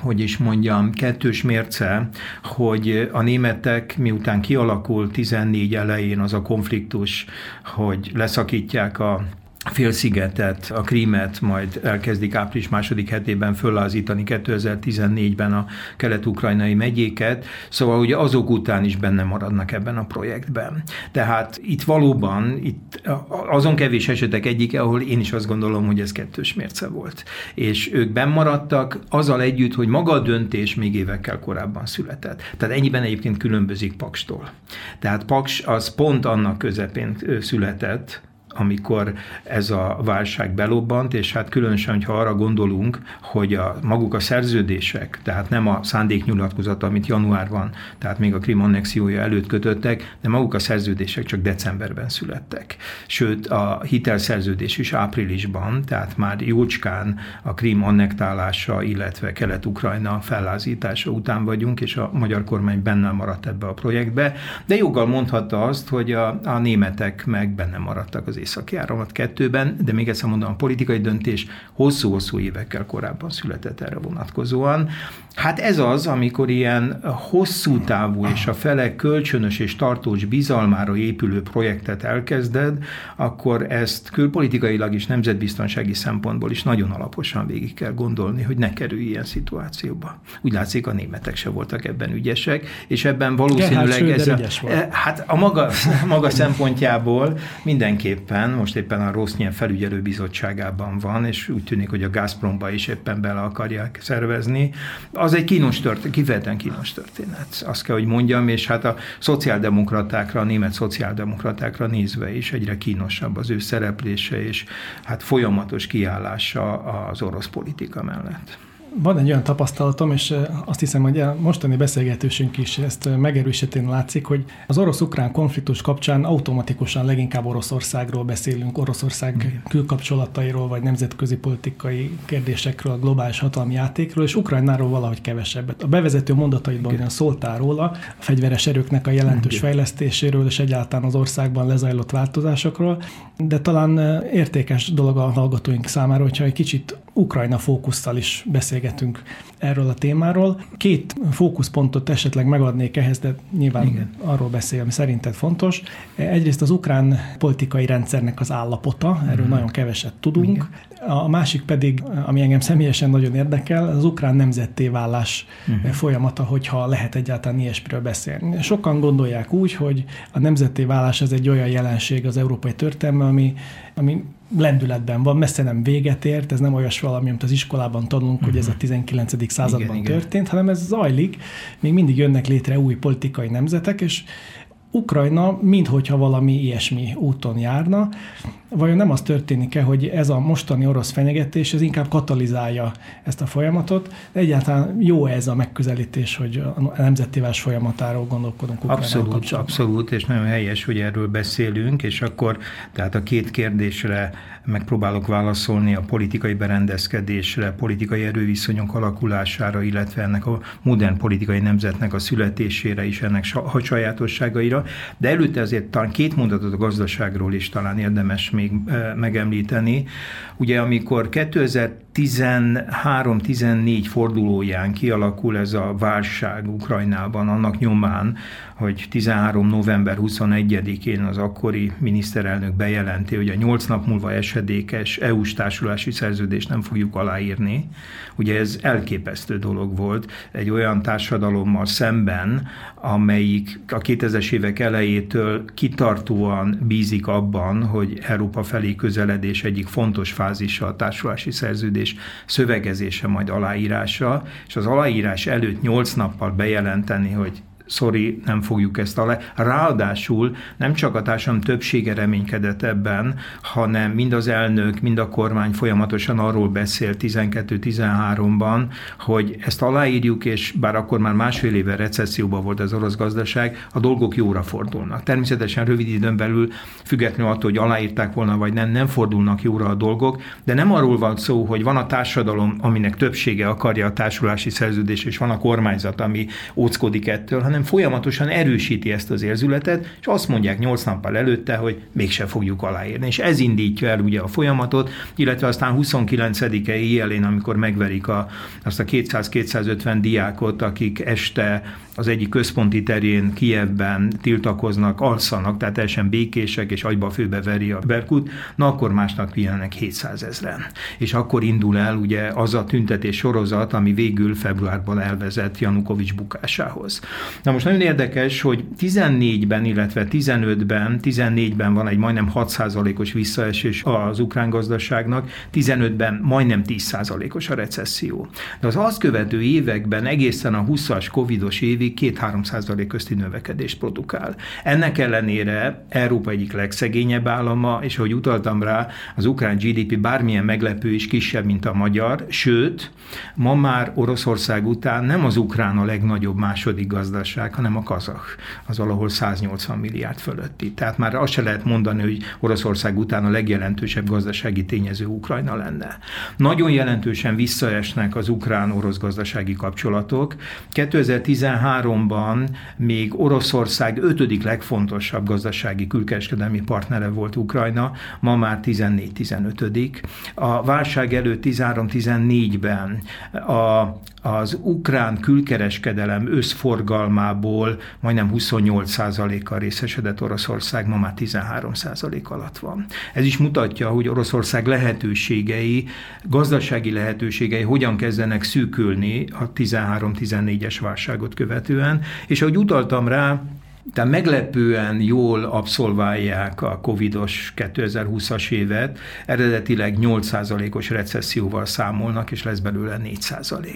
hogy is mondjam, kettős mérce, hogy a németek miután kialakul 14 elején az a konfliktus, hogy leszakítják a félszigetet, a Krímet majd elkezdik április második hetében föllázítani 2014-ben a kelet-ukrajnai megyéket, szóval ugye azok után is benne maradnak ebben a projektben. Tehát itt valóban, itt azon kevés esetek egyike, ahol én is azt gondolom, hogy ez kettős mérce volt. És ők benn maradtak azzal együtt, hogy maga a döntés még évekkel korábban született. Tehát ennyiben egyébként különbözik Pakstól. Tehát Paks az pont annak közepén született, amikor ez a válság belobbant, és hát különösen, hogyha arra gondolunk, hogy a maguk a szerződések, tehát nem a szándéknyilatkozat, amit januárban, tehát még a Krim annexiója előtt kötöttek, de maguk a szerződések csak decemberben születtek. Sőt, a hitelszerződés is áprilisban, tehát már jócskán a Krim annektálása, illetve Kelet-Ukrajna fellázítása után vagyunk, és a magyar kormány benne maradt ebbe a projektbe, de joggal mondhatta azt, hogy a, a németek meg benne maradtak az északi áramlat kettőben, de még egyszer mondom, a politikai döntés hosszú-hosszú évekkel korábban született erre vonatkozóan. Hát ez az, amikor ilyen hosszú távú és a felek kölcsönös és tartós bizalmára épülő projektet elkezded, akkor ezt külpolitikailag is nemzetbiztonsági szempontból is nagyon alaposan végig kell gondolni, hogy ne kerülj ilyen szituációba. Úgy látszik, a németek se voltak ebben ügyesek, és ebben valószínűleg ez a, hát a maga, maga szempontjából mindenképpen, most éppen a Rosznyien felügyelő bizottságában van, és úgy tűnik, hogy a Gazpromba is éppen bele akarják szervezni az egy kínos történet, kifejezetten kínos történet, azt kell, hogy mondjam, és hát a szociáldemokratákra, a német szociáldemokratákra nézve is egyre kínosabb az ő szereplése, és hát folyamatos kiállása az orosz politika mellett van egy olyan tapasztalatom, és azt hiszem, hogy a mostani beszélgetésünk is ezt megerősíteni látszik, hogy az orosz-ukrán konfliktus kapcsán automatikusan leginkább Oroszországról beszélünk, Oroszország külkapcsolatairól, vagy nemzetközi politikai kérdésekről, a globális hatalmi játékról, és Ukrajnáról valahogy kevesebbet. A bevezető mondataidban ugyan szóltál róla, a fegyveres erőknek a jelentős fejlesztéséről, és egyáltalán az országban lezajlott változásokról, de talán értékes dolog a hallgatóink számára, hogyha egy kicsit Ukrajna fókusszal is beszélgetünk erről a témáról. Két fókuszpontot esetleg megadnék ehhez, de nyilván Igen. arról beszél, ami szerinted fontos. Egyrészt az ukrán politikai rendszernek az állapota, erről mm. nagyon keveset tudunk. Igen. A másik pedig, ami engem személyesen nagyon érdekel, az ukrán nemzetté válás uh-huh. folyamata, hogyha lehet egyáltalán ilyesmiről beszélni. Sokan gondolják úgy, hogy a nemzetté válás ez egy olyan jelenség az európai történelme, ami, ami lendületben van, messze nem véget ért, ez nem olyas valami, amit az iskolában tanulunk, uh-huh. hogy ez a 19. Mhm. században igen, történt, igen. hanem ez zajlik, még mindig jönnek létre új politikai nemzetek, és Ukrajna minthogyha valami ilyesmi úton járna. Vajon nem az történik-e, hogy ez a mostani orosz fenyegetés, ez inkább katalizálja ezt a folyamatot? De egyáltalán jó ez a megközelítés, hogy a nemzetévás folyamatáról gondolkodunk Abszolút, abszolút, és nagyon helyes, hogy erről beszélünk, és akkor tehát a két kérdésre megpróbálok válaszolni a politikai berendezkedésre, politikai erőviszonyok alakulására, illetve ennek a modern politikai nemzetnek a születésére is, ennek sajátosságaira. De előtte azért talán két mondatot a gazdaságról is talán érdemes még megemlíteni. Ugye amikor 2013-14 fordulóján kialakul ez a válság Ukrajnában, annak nyomán, hogy 13. november 21-én az akkori miniszterelnök bejelenti, hogy a 8 nap múlva esedékes EU-s társulási szerződést nem fogjuk aláírni. Ugye ez elképesztő dolog volt egy olyan társadalommal szemben, amelyik a 2000-es évek elejétől kitartóan bízik abban, hogy Európa felé közeledés egyik fontos fázisa a társulási szerződés szövegezése, majd aláírása, és az aláírás előtt 8 nappal bejelenteni, hogy sorry, nem fogjuk ezt alá. Ráadásul nem csak a társadalom többsége reménykedett ebben, hanem mind az elnök, mind a kormány folyamatosan arról beszél 12-13-ban, hogy ezt aláírjuk, és bár akkor már másfél éve recesszióban volt az orosz gazdaság, a dolgok jóra fordulnak. Természetesen rövid időn belül, függetlenül attól, hogy aláírták volna, vagy nem, nem fordulnak jóra a dolgok, de nem arról van szó, hogy van a társadalom, aminek többsége akarja a társulási szerződés, és van a kormányzat, ami óckodik ettől, hanem folyamatosan erősíti ezt az érzületet, és azt mondják nyolc nappal előtte, hogy mégse fogjuk aláírni. És ez indítja el ugye a folyamatot, illetve aztán 29-e éjjelén, amikor megverik a, azt a 200-250 diákot, akik este az egyik központi terén Kievben tiltakoznak, alszanak, tehát teljesen békések, és agyba főbe veri a Berkut, na akkor másnap pihennek 700 ezeren. És akkor indul el ugye az a tüntetés sorozat, ami végül februárban elvezet Janukovics bukásához. Na most nagyon érdekes, hogy 14-ben, illetve 15-ben, 14-ben van egy majdnem 6%-os visszaesés az ukrán gazdaságnak, 15-ben majdnem 10%-os a recesszió. De az azt követő években egészen a 20-as covidos évig 2-3% közti növekedést produkál. Ennek ellenére Európa egyik legszegényebb állama, és ahogy utaltam rá, az ukrán GDP bármilyen meglepő is kisebb, mint a magyar, sőt, ma már Oroszország után nem az ukrán a legnagyobb második gazdaság, hanem a kazah, az valahol 180 milliárd fölötti. Tehát már azt se lehet mondani, hogy Oroszország után a legjelentősebb gazdasági tényező Ukrajna lenne. Nagyon jelentősen visszaesnek az ukrán-orosz gazdasági kapcsolatok. 2013-ban még Oroszország ötödik legfontosabb gazdasági külkereskedelmi partnere volt Ukrajna, ma már 14-15. A válság előtt 13-14-ben a, az ukrán külkereskedelem összforgalmából majdnem 28%-kal részesedett Oroszország, ma már 13% alatt van. Ez is mutatja, hogy Oroszország lehetőségei, gazdasági lehetőségei hogyan kezdenek szűkülni a 13-14-es válságot követően, és ahogy utaltam rá, tehát meglepően jól abszolválják a covidos 2020-as évet, eredetileg 8%-os recesszióval számolnak, és lesz belőle 4%.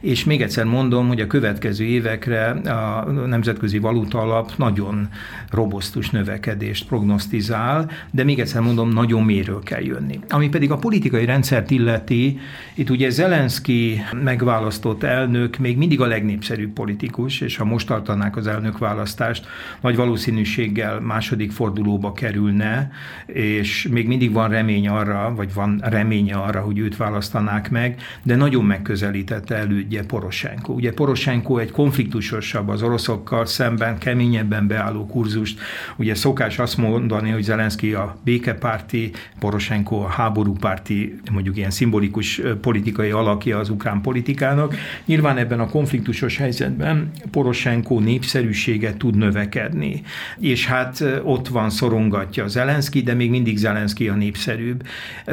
És még egyszer mondom, hogy a következő évekre a Nemzetközi Valuta Alap nagyon robosztus növekedést prognosztizál, de még egyszer mondom, nagyon méről kell jönni. Ami pedig a politikai rendszert illeti, itt ugye Zelenszky megválasztott elnök még mindig a legnépszerűbb politikus, és ha most tartanák az elnökválasztást, nagy valószínűséggel második fordulóba kerülne, és még mindig van remény arra, vagy van reménye arra, hogy őt választanák meg, de nagyon megközelítette elődje Poroshenko. Ugye Poroshenko egy konfliktusosabb az oroszokkal szemben, keményebben beálló kurzust. Ugye szokás azt mondani, hogy Zelenszky a békepárti, Poroshenko a háborúpárti, mondjuk ilyen szimbolikus politikai alakja az ukrán politikának. Nyilván ebben a konfliktusos helyzetben Poroshenko népszerűsége tud növelni növekedni. És hát ott van, szorongatja Zelenszky, de még mindig Zelenszky a népszerűbb.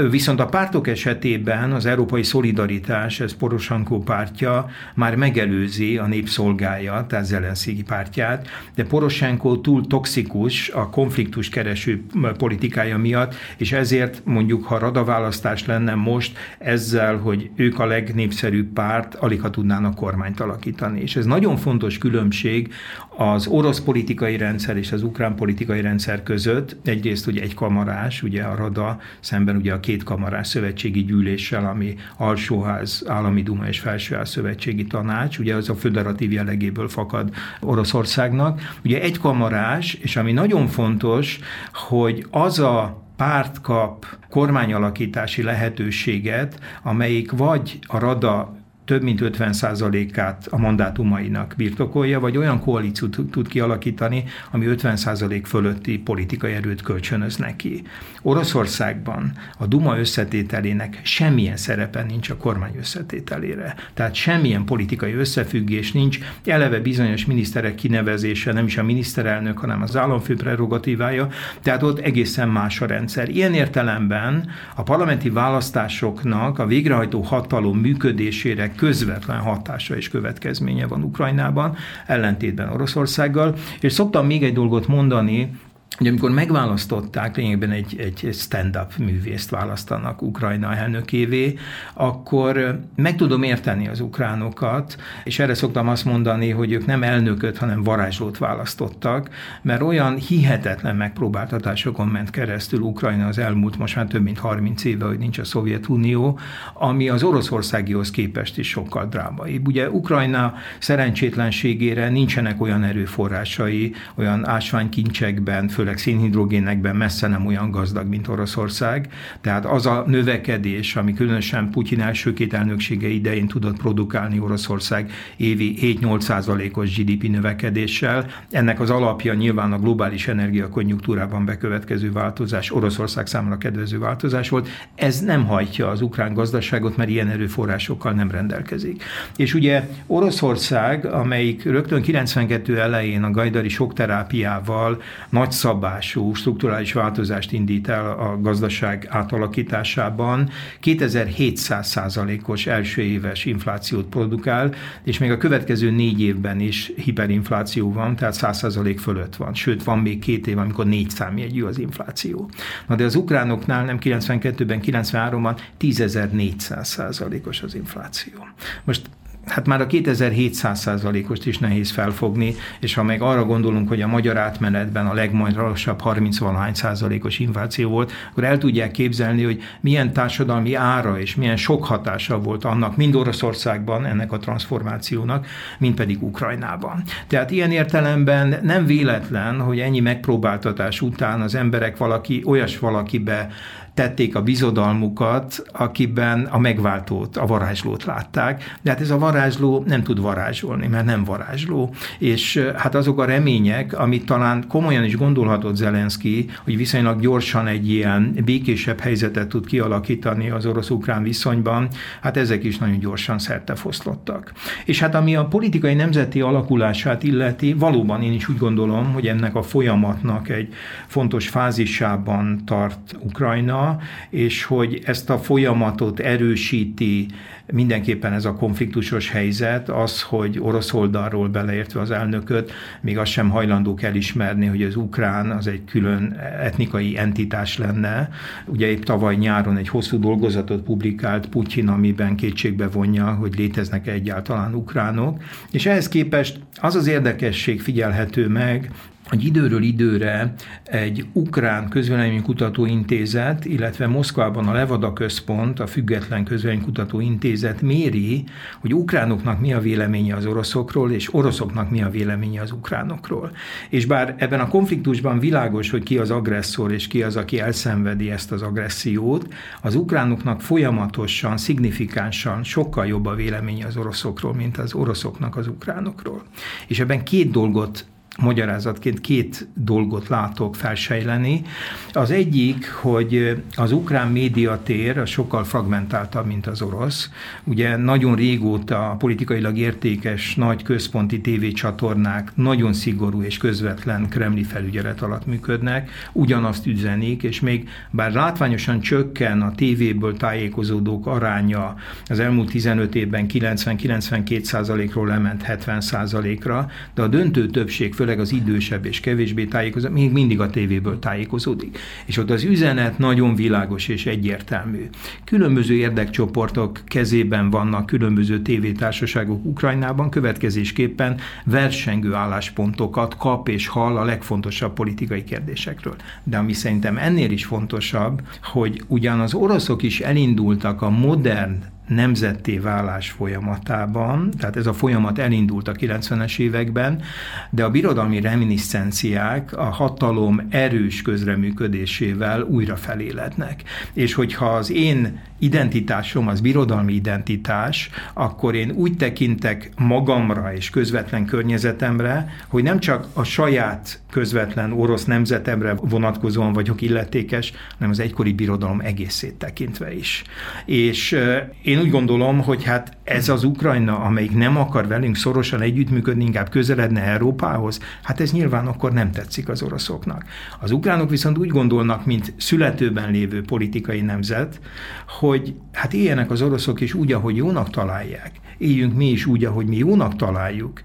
Viszont a pártok esetében az Európai Szolidaritás, ez Poroshenko pártja, már megelőzi a népszolgája, tehát Zelenszky pártját, de Poroshenko túl toxikus a konfliktus kereső politikája miatt, és ezért mondjuk, ha radaválasztás lenne most, ezzel, hogy ők a legnépszerűbb párt, alig ha tudnának kormányt alakítani. És ez nagyon fontos különbség az orosz politikai rendszer és az ukrán politikai rendszer között egyrészt ugye egy kamarás, ugye a Rada, szemben ugye a két kamarás szövetségi gyűléssel, ami alsóház, állami duma és felsőház szövetségi tanács, ugye az a föderatív jellegéből fakad Oroszországnak. Ugye egy kamarás, és ami nagyon fontos, hogy az a párt kap kormányalakítási lehetőséget, amelyik vagy a Rada több mint 50%-át a mandátumainak birtokolja, vagy olyan koalíciót tud kialakítani, ami 50% fölötti politikai erőt kölcsönöz neki. Oroszországban a Duma összetételének semmilyen szerepe nincs a kormány összetételére. Tehát semmilyen politikai összefüggés nincs, eleve bizonyos miniszterek kinevezése nem is a miniszterelnök, hanem az államfő prerogatívája, tehát ott egészen más a rendszer. Ilyen értelemben a parlamenti választásoknak a végrehajtó hatalom működésére közvetlen hatása és következménye van Ukrajnában, ellentétben Oroszországgal. És szoktam még egy dolgot mondani, hogy amikor megválasztották, lényegben egy, egy stand-up művészt választanak Ukrajna elnökévé, akkor meg tudom érteni az ukránokat, és erre szoktam azt mondani, hogy ők nem elnököt, hanem varázslót választottak, mert olyan hihetetlen megpróbáltatásokon ment keresztül Ukrajna az elmúlt most már több mint 30 éve, hogy nincs a Szovjetunió, ami az Oroszországihoz képest is sokkal drámai. Ugye Ukrajna szerencsétlenségére nincsenek olyan erőforrásai, olyan ásványkincsekben, föl főleg szénhidrogénekben messze nem olyan gazdag, mint Oroszország. Tehát az a növekedés, ami különösen Putyin első két elnöksége idején tudott produkálni Oroszország évi 7-8 százalékos GDP növekedéssel, ennek az alapja nyilván a globális energiakonjunktúrában bekövetkező változás, Oroszország számára kedvező változás volt. Ez nem hajtja az ukrán gazdaságot, mert ilyen erőforrásokkal nem rendelkezik. És ugye Oroszország, amelyik rögtön 92 elején a gajdari sokterápiával nagy szabású strukturális változást indít el a gazdaság átalakításában. 2700 százalékos első éves inflációt produkál, és még a következő négy évben is hiperinfláció van, tehát 100 százalék fölött van. Sőt, van még két év, amikor négy számjegyű az infláció. Na de az ukránoknál nem 92-ben, 93-ban 10.400 százalékos az infláció. Most hát már a 2700 százalékost is nehéz felfogni, és ha meg arra gondolunk, hogy a magyar átmenetben a legmagasabb 30 valahány százalékos infláció volt, akkor el tudják képzelni, hogy milyen társadalmi ára és milyen sok hatása volt annak, mind Oroszországban ennek a transformációnak, mind pedig Ukrajnában. Tehát ilyen értelemben nem véletlen, hogy ennyi megpróbáltatás után az emberek valaki, olyas valakibe tették a bizodalmukat, akiben a megváltót, a varázslót látták. De hát ez a varázsló nem tud varázsolni, mert nem varázsló. És hát azok a remények, amit talán komolyan is gondolhatott Zelenszky, hogy viszonylag gyorsan egy ilyen békésebb helyzetet tud kialakítani az orosz-ukrán viszonyban, hát ezek is nagyon gyorsan foszlottak. És hát ami a politikai nemzeti alakulását illeti, valóban én is úgy gondolom, hogy ennek a folyamatnak egy fontos fázisában tart Ukrajna, és hogy ezt a folyamatot erősíti mindenképpen ez a konfliktusos helyzet, az, hogy orosz oldalról beleértve az elnököt, még azt sem hajlandók elismerni, hogy az ukrán az egy külön etnikai entitás lenne. Ugye épp tavaly nyáron egy hosszú dolgozatot publikált Putyin, amiben kétségbe vonja, hogy léteznek egyáltalán ukránok, és ehhez képest az az érdekesség figyelhető meg, hogy időről időre egy ukrán közvéleménykutató intézet, illetve Moszkvában a Levada Központ, a Független Közvéleménykutató Intézet méri, hogy ukránoknak mi a véleménye az oroszokról, és oroszoknak mi a véleménye az ukránokról. És bár ebben a konfliktusban világos, hogy ki az agresszor, és ki az, aki elszenvedi ezt az agressziót, az ukránoknak folyamatosan, szignifikánsan sokkal jobb a véleménye az oroszokról, mint az oroszoknak az ukránokról. És ebben két dolgot magyarázatként két dolgot látok felsejleni. Az egyik, hogy az ukrán médiatér sokkal fragmentáltabb, mint az orosz. Ugye nagyon régóta politikailag értékes nagy központi tévécsatornák nagyon szigorú és közvetlen kremli felügyelet alatt működnek, ugyanazt üzenik, és még bár látványosan csökken a tévéből tájékozódók aránya, az elmúlt 15 évben 90-92 százalékról lement 70 százalékra, de a döntő többség, főleg az idősebb és kevésbé tájékozódik, még mindig a tévéből tájékozódik. És ott az üzenet nagyon világos és egyértelmű. Különböző érdekcsoportok kezében vannak különböző tévétársaságok Ukrajnában, következésképpen versengő álláspontokat kap és hall a legfontosabb politikai kérdésekről. De ami szerintem ennél is fontosabb, hogy ugyan az oroszok is elindultak a modern nemzetté válás folyamatában, tehát ez a folyamat elindult a 90-es években, de a birodalmi reminiszenciák a hatalom erős közreműködésével újra felélednek. És hogyha az én identitásom az birodalmi identitás, akkor én úgy tekintek magamra és közvetlen környezetemre, hogy nem csak a saját közvetlen orosz nemzetemre vonatkozóan vagyok illetékes, hanem az egykori birodalom egészét tekintve is. És én úgy gondolom, hogy hát ez az Ukrajna, amelyik nem akar velünk szorosan együttműködni, inkább közeledne Európához, hát ez nyilván akkor nem tetszik az oroszoknak. Az ukránok viszont úgy gondolnak, mint születőben lévő politikai nemzet, hogy hát éljenek az oroszok is úgy, ahogy jónak találják. Éljünk mi is úgy, ahogy mi jónak találjuk.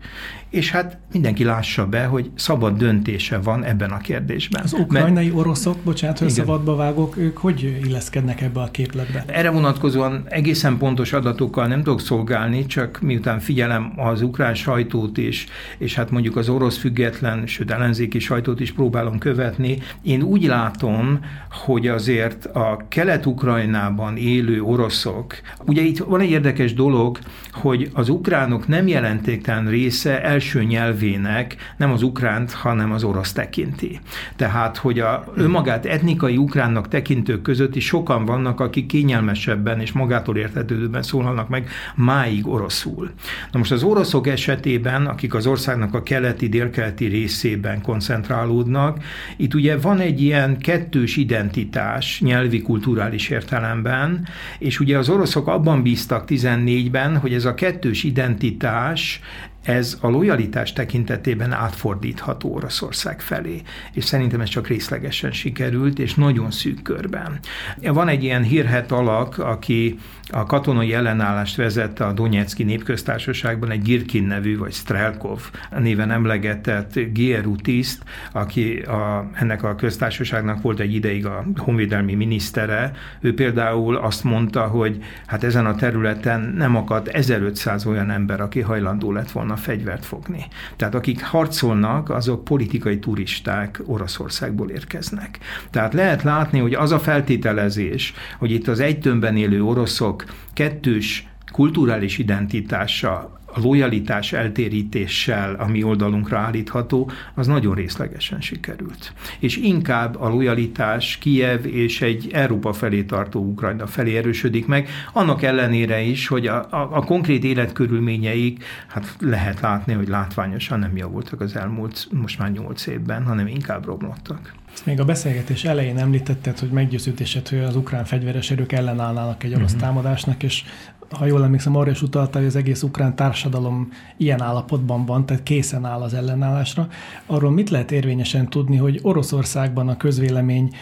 És hát mindenki lássa be, hogy szabad döntése van ebben a kérdésben. Az ukrajnai Mert, oroszok, bocsánat, hogy szabadba vágok, ők hogy illeszkednek ebbe a képletbe? Erre vonatkozóan egészen pontos adatokkal nem tudok szolgálni, csak miután figyelem az ukrán sajtót is, és hát mondjuk az orosz független, sőt ellenzéki sajtót is próbálom követni, én úgy látom, hogy azért a kelet-ukrajnában élő oroszok, ugye itt van egy érdekes dolog, hogy az ukránok nem jelentéktelen része első nyelvének nem az ukránt, hanem az orosz tekinti. Tehát, hogy a önmagát etnikai ukránnak tekintők között is sokan vannak, akik kényelmesebben és magától értetődőben szólalnak meg máig oroszul. Na most az oroszok esetében, akik az országnak a keleti, délkeleti részében koncentrálódnak, itt ugye van egy ilyen kettős identitás nyelvi, kulturális értelemben, és ugye az oroszok abban bíztak 14-ben, hogy ez a kettős identitás ez a lojalitás tekintetében átfordítható Oroszország felé, és szerintem ez csak részlegesen sikerült, és nagyon szűk körben. Van egy ilyen hírhet alak, aki a katonai ellenállást vezette a Donetszki népköztársaságban, egy Girkin nevű, vagy Strelkov néven emlegetett GRU tiszt, aki a, ennek a köztársaságnak volt egy ideig a honvédelmi minisztere. Ő például azt mondta, hogy hát ezen a területen nem akadt 1500 olyan ember, aki hajlandó lett volna fegyvert fogni. Tehát akik harcolnak, azok politikai turisták Oroszországból érkeznek. Tehát lehet látni, hogy az a feltételezés, hogy itt az egy tömbben élő oroszok kettős kulturális identitása a lojalitás eltérítéssel, ami oldalunkra állítható, az nagyon részlegesen sikerült. És inkább a lojalitás Kiev és egy Európa felé tartó Ukrajna felé erősödik meg, annak ellenére is, hogy a, a, a konkrét életkörülményeik, hát lehet látni, hogy látványosan nem javultak az elmúlt most már nyolc évben, hanem inkább romlottak. Ezt még a beszélgetés elején említetted, hogy meggyőződésed, hogy az ukrán fegyveres erők ellenállnának egy orosz uh-huh. támadásnak, és ha jól emlékszem, arra is utalta, hogy az egész ukrán társadalom ilyen állapotban van, tehát készen áll az ellenállásra. Arról mit lehet érvényesen tudni, hogy Oroszországban a közvélemény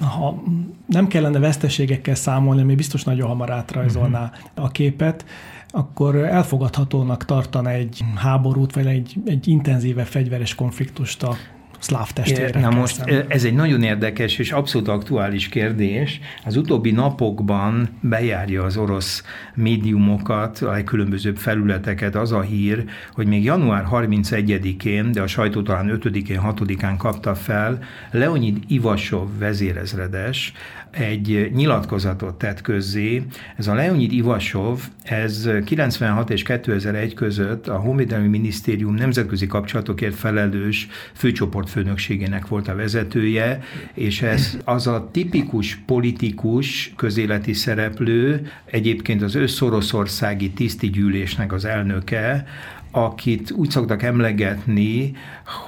ha nem kellene veszteségekkel számolni, ami biztos nagyon hamar átrajzolná uh-huh. a képet, akkor elfogadhatónak tartana egy háborút, vagy egy, egy intenzíve fegyveres konfliktust a szláv testvérek. Na most szemben. ez egy nagyon érdekes és abszolút aktuális kérdés. Az utóbbi napokban bejárja az orosz médiumokat, a legkülönbözőbb felületeket az a hír, hogy még január 31-én, de a sajtó talán 5-én, 6-án kapta fel, Leonid Ivasov vezérezredes egy nyilatkozatot tett közzé. Ez a Leonid Ivasov, ez 96 és 2001 között a Honvédelmi Minisztérium nemzetközi kapcsolatokért felelős főcsoportfőnökségének volt a vezetője, és ez az a tipikus politikus közéleti szereplő, egyébként az összoroszországi tisztigyűlésnek az elnöke, akit úgy szoktak emlegetni,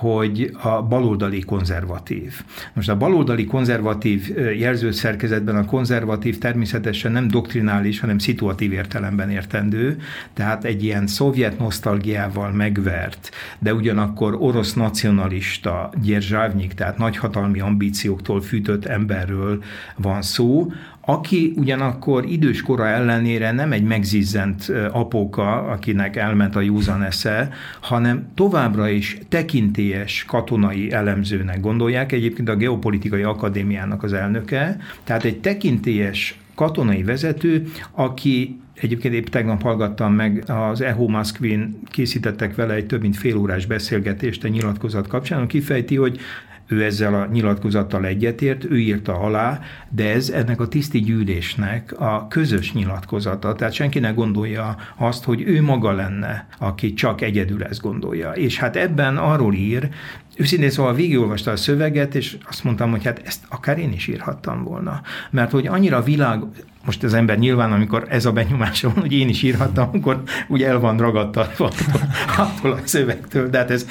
hogy a baloldali konzervatív. Most a baloldali konzervatív jelzőszerkezetben a konzervatív természetesen nem doktrinális, hanem szituatív értelemben értendő, tehát egy ilyen szovjet nosztalgiával megvert, de ugyanakkor orosz nacionalista Gyerzsávnyik, tehát nagyhatalmi ambícióktól fűtött emberről van szó, aki ugyanakkor idős kora ellenére nem egy megzizzent apóka, akinek elment a józan esze, hanem továbbra is tekintélyes katonai elemzőnek gondolják, egyébként a Geopolitikai Akadémiának az elnöke, tehát egy tekintélyes katonai vezető, aki Egyébként épp tegnap hallgattam meg, az Eho Moskvin készítettek vele egy több mint fél órás beszélgetést a nyilatkozat kapcsán, kifejti, hogy ő ezzel a nyilatkozattal egyetért, ő írta alá, de ez ennek a tiszti gyűlésnek a közös nyilatkozata. Tehát senki ne gondolja azt, hogy ő maga lenne, aki csak egyedül ezt gondolja. És hát ebben arról ír, Őszintén szóval végigolvasta a szöveget, és azt mondtam, hogy hát ezt akár én is írhattam volna. Mert hogy annyira világ, most az ember nyilván, amikor ez a benyomása van, hogy én is írhattam, akkor úgy el van ragadtatva attól a szövegtől, de hát ez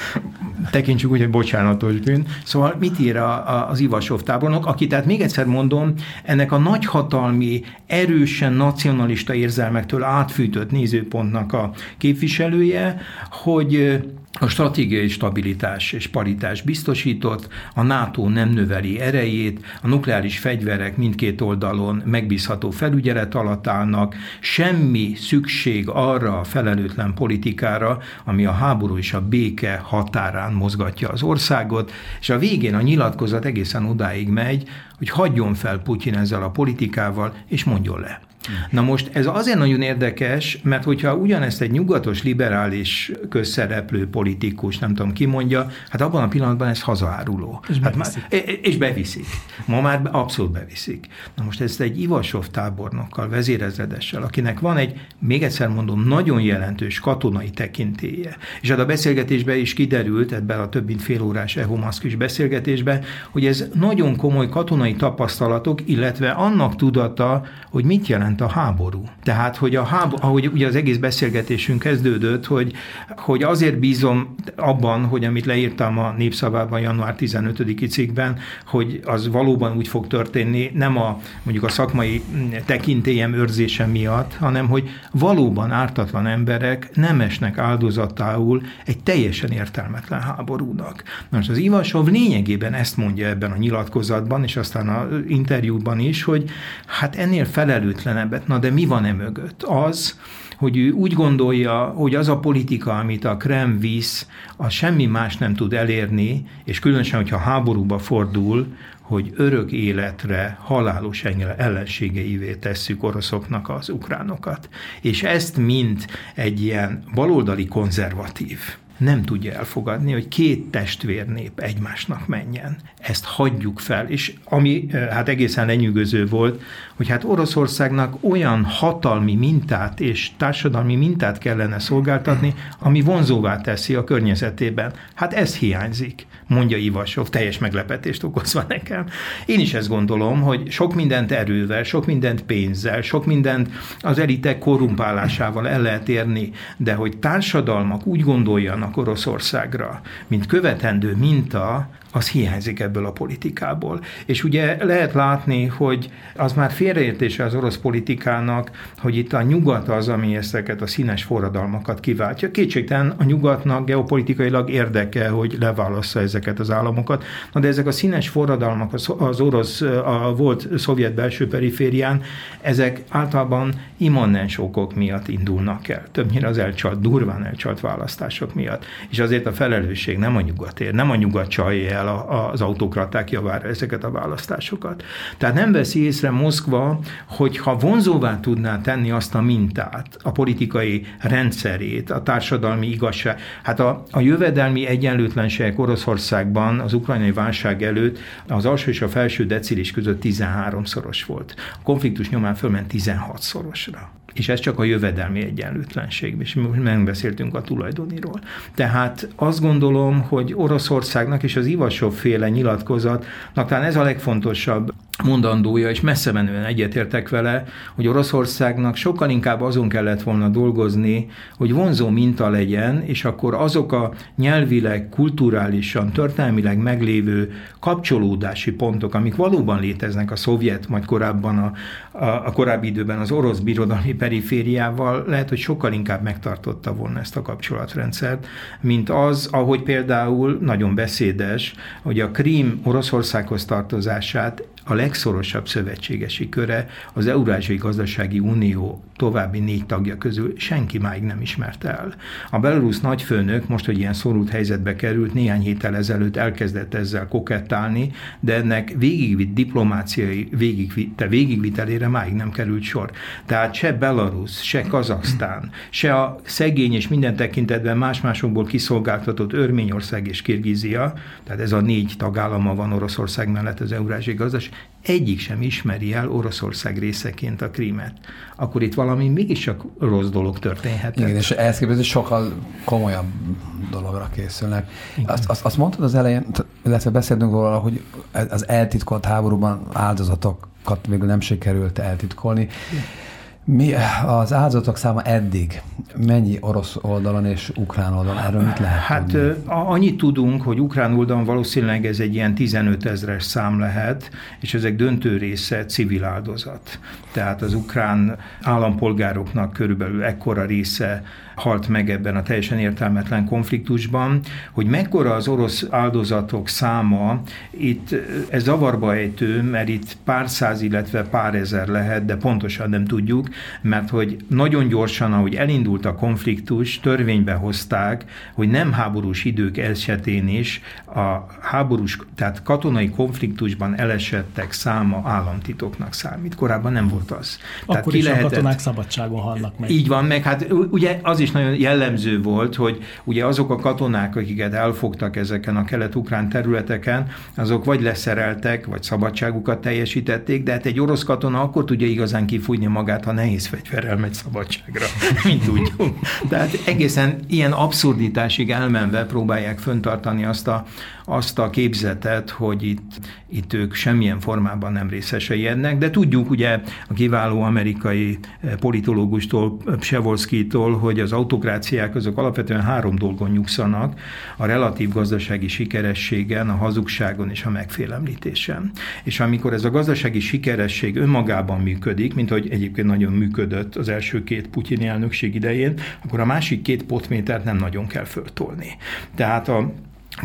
tekintsük úgy, hogy bocsánatos bűn. Szóval mit ír a, a, az Ivasov tábornok, aki tehát még egyszer mondom, ennek a nagyhatalmi, erősen nacionalista érzelmektől átfűtött nézőpontnak a képviselője, hogy a stratégiai stabilitás és paritás biztosított, a NATO nem növeli erejét, a nukleáris fegyverek mindkét oldalon megbízható felügyelet alatt állnak, semmi szükség arra a felelőtlen politikára, ami a háború és a béke határán mozgatja az országot, és a végén a nyilatkozat egészen odáig megy, hogy hagyjon fel Putyin ezzel a politikával, és mondjon le. Na most ez azért nagyon érdekes, mert hogyha ugyanezt egy nyugatos, liberális közszereplő politikus, nem tudom ki mondja, hát abban a pillanatban ez hazaáruló. És hát beviszik. Már, és beviszik. Ma már abszolút beviszik. Na most ezt egy Ivasov tábornokkal, vezérezredessel, akinek van egy, még egyszer mondom, nagyon jelentős katonai tekintélye. És hát a beszélgetésben is kiderült, ebben a több mint fél órás ehomaszkis beszélgetésben, hogy ez nagyon komoly katonai tapasztalatok, illetve annak tudata, hogy mit jelent jelent a háború. Tehát, hogy a háború, ahogy ugye az egész beszélgetésünk kezdődött, hogy, hogy azért bízom abban, hogy amit leírtam a népszavában január 15-i cikkben, hogy az valóban úgy fog történni, nem a mondjuk a szakmai tekintélyem őrzése miatt, hanem hogy valóban ártatlan emberek nem esnek áldozatául egy teljesen értelmetlen háborúnak. Most az Ivasov lényegében ezt mondja ebben a nyilatkozatban, és aztán az interjúban is, hogy hát ennél felelőtlen nebbet. Na de mi van e mögött? Az, hogy ő úgy gondolja, hogy az a politika, amit a Krem visz, az semmi más nem tud elérni, és különösen, hogyha háborúba fordul, hogy örök életre halálos ellenségeivé tesszük oroszoknak az ukránokat. És ezt mind egy ilyen baloldali konzervatív nem tudja elfogadni, hogy két testvérnép egymásnak menjen. Ezt hagyjuk fel. És ami hát egészen lenyűgöző volt, hogy hát Oroszországnak olyan hatalmi mintát és társadalmi mintát kellene szolgáltatni, ami vonzóvá teszi a környezetében. Hát ez hiányzik, mondja Ivasov, teljes meglepetést okozva nekem. Én is ezt gondolom, hogy sok mindent erővel, sok mindent pénzzel, sok mindent az elitek korrumpálásával el lehet érni, de hogy társadalmak úgy gondoljanak Oroszországra, mint követendő minta, az hiányzik ebből a politikából. És ugye lehet látni, hogy az már félreértése az orosz politikának, hogy itt a nyugat az, ami ezeket a színes forradalmakat kiváltja. Kétségtelen a nyugatnak geopolitikailag érdeke, hogy leválassza ezeket az államokat, na de ezek a színes forradalmak az orosz, a volt szovjet belső periférián, ezek általában immanens okok miatt indulnak el. Többnyire az elcsalt, durván elcsalt választások miatt. És azért a felelősség nem a nyugatér, nem a nyugat csalja el az autokraták javára ezeket a választásokat. Tehát nem veszi észre Moszkva, hogy ha vonzóvá tudná tenni azt a mintát, a politikai rendszerét, a társadalmi igazság, hát a, a jövedelmi egyenlőtlenségek Oroszországban az ukrajnai válság előtt az alsó és a felső decilis között 13-szoros volt. A konfliktus nyomán fölment 16-szorosra. És ez csak a jövedelmi egyenlőtlenség, és mi megbeszéltünk a tulajdoniról. Tehát azt gondolom, hogy Oroszországnak és az Ivasov féle nyilatkozatnak talán ez a legfontosabb mondandója, és messze menően egyetértek vele, hogy Oroszországnak sokkal inkább azon kellett volna dolgozni, hogy vonzó minta legyen, és akkor azok a nyelvileg, kulturálisan, történelmileg meglévő kapcsolódási pontok, amik valóban léteznek a szovjet, majd korábban a, a, a korábbi időben az orosz birodalmi perifériával, lehet, hogy sokkal inkább megtartotta volna ezt a kapcsolatrendszert, mint az, ahogy például nagyon beszédes, hogy a Krím Oroszországhoz tartozását a legszorosabb szövetségesi köre az Eurázsiai Gazdasági Unió további négy tagja közül senki máig nem ismerte el. A belarusz nagyfőnök most, hogy ilyen szorult helyzetbe került, néhány héttel ezelőtt elkezdett ezzel kokettálni, de ennek végigvitt diplomáciai végigvitte, végigvitelére máig nem került sor. Tehát se Belarus, se Kazaksztán, se a szegény és minden tekintetben más-másokból kiszolgáltatott Örményország és Kirgizia, tehát ez a négy tagállama van Oroszország mellett az Eurázsiai Gazdaság, egyik sem ismeri el Oroszország részeként a krímet, akkor itt valami mégiscsak rossz dolog történhet. Igen, és ehhez képest sokkal komolyabb dologra készülnek. Azt, azt, azt mondtad az elején, illetve beszéltünk róla, hogy az eltitkolt háborúban áldozatokat végül nem sikerült eltitkolni. Igen mi az áldozatok száma eddig? Mennyi orosz oldalon és ukrán oldalon? Erről mit lehet Hát tudni? annyit tudunk, hogy ukrán oldalon valószínűleg ez egy ilyen 15 ezres szám lehet, és ezek döntő része civil áldozat. Tehát az ukrán állampolgároknak körülbelül ekkora része halt meg ebben a teljesen értelmetlen konfliktusban, hogy mekkora az orosz áldozatok száma, itt ez zavarba ejtő, mert itt pár száz, illetve pár ezer lehet, de pontosan nem tudjuk, mert hogy nagyon gyorsan, ahogy elindult a konfliktus, törvénybe hozták, hogy nem háborús idők esetén is a háborús, tehát katonai konfliktusban elesettek száma államtitoknak számít. Korábban nem volt az. Akkor tehát ki is lehetett, a katonák szabadságon halnak meg. Így van, meg hát ugye az is nagyon jellemző volt, hogy ugye azok a katonák, akiket elfogtak ezeken a kelet-ukrán területeken, azok vagy leszereltek, vagy szabadságukat teljesítették, de hát egy orosz katona akkor tudja igazán kifújni magát, ha nehéz fegyverrel megy szabadságra, mint tudjuk. Tehát egészen ilyen abszurditásig elmenve próbálják föntartani azt a, azt a képzetet, hogy itt, itt ők semmilyen formában nem részesei ennek, de tudjuk ugye a kiváló amerikai politológustól, Psevolszkitól, hogy az autokráciák azok alapvetően három dolgon nyugszanak, a relatív gazdasági sikerességen, a hazugságon és a megfélemlítésen. És amikor ez a gazdasági sikeresség önmagában működik, mint hogy egyébként nagyon működött az első két putyini elnökség idején, akkor a másik két potmétert nem nagyon kell föltolni. Tehát a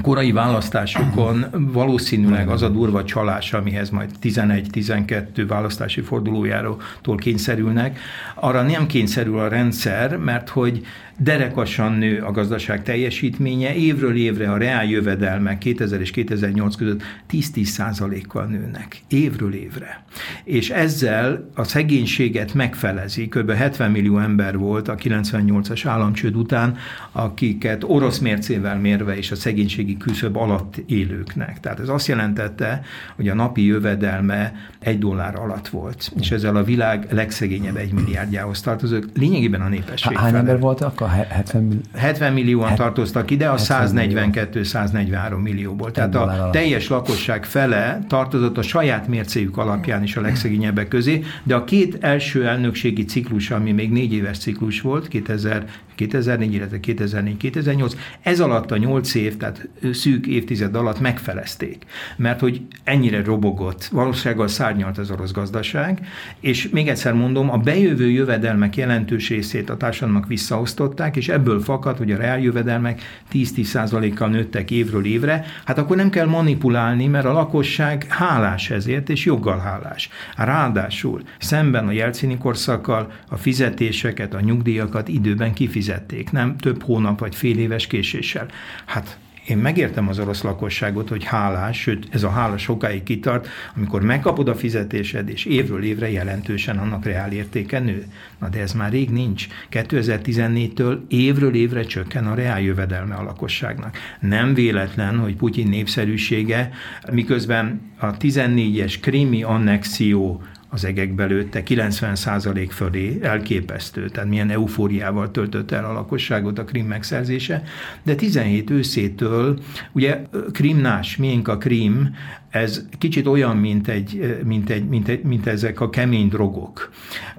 korai választásokon valószínűleg az a durva csalás, amihez majd 11-12 választási fordulójáról kényszerülnek, arra nem kényszerül a rendszer, mert hogy derekasan nő a gazdaság teljesítménye, évről évre a reál jövedelmek 2000 és 2008 között 10-10 százalékkal nőnek, évről évre. És ezzel a szegénységet megfelezi, kb. 70 millió ember volt a 98-as államcsőd után, akiket orosz mércével mérve és a szegénységi küszöb alatt élőknek. Tehát ez azt jelentette, hogy a napi jövedelme egy dollár alatt volt, és ezzel a világ legszegényebb egy milliárdjához tartozik, lényegében a népesség. Hány ember volt akkor? 70, millió... 70 millióan tartoztak ide, a 142-143 millióból. Tehát a teljes lakosság fele tartozott a saját mércéjük alapján is a legszegényebbek közé, de a két első elnökségi ciklus, ami még négy éves ciklus volt, 2000 2004, illetve 2004-2008, ez alatt a 8 év, tehát szűk évtized alatt megfelezték, mert hogy ennyire robogott, valósággal szárnyalt az orosz gazdaság, és még egyszer mondom, a bejövő jövedelmek jelentős részét a társadalomnak visszaosztották, és ebből fakad, hogy a reáljövedelmek 10-10%-kal nőttek évről évre, hát akkor nem kell manipulálni, mert a lakosság hálás ezért, és joggal hálás. Ráadásul szemben a jelcini korszakkal a fizetéseket, a nyugdíjakat időben kifizették fizették, nem több hónap vagy fél éves késéssel. Hát én megértem az orosz lakosságot, hogy hálás, sőt ez a hála sokáig kitart, amikor megkapod a fizetésed, és évről évre jelentősen annak reál értéke nő. Na de ez már rég nincs. 2014-től évről évre csökken a reál jövedelme a lakosságnak. Nem véletlen, hogy Putyin népszerűsége, miközben a 14-es krími annexió az egekbe lőtte, 90% fölé elképesztő, tehát milyen eufóriával töltött el a lakosságot a Krim megszerzése, de 17 őszétől, ugye Krimnás, miénk a Krim, ez kicsit olyan, mint, egy, mint, egy, mint, egy, mint ezek a kemény drogok.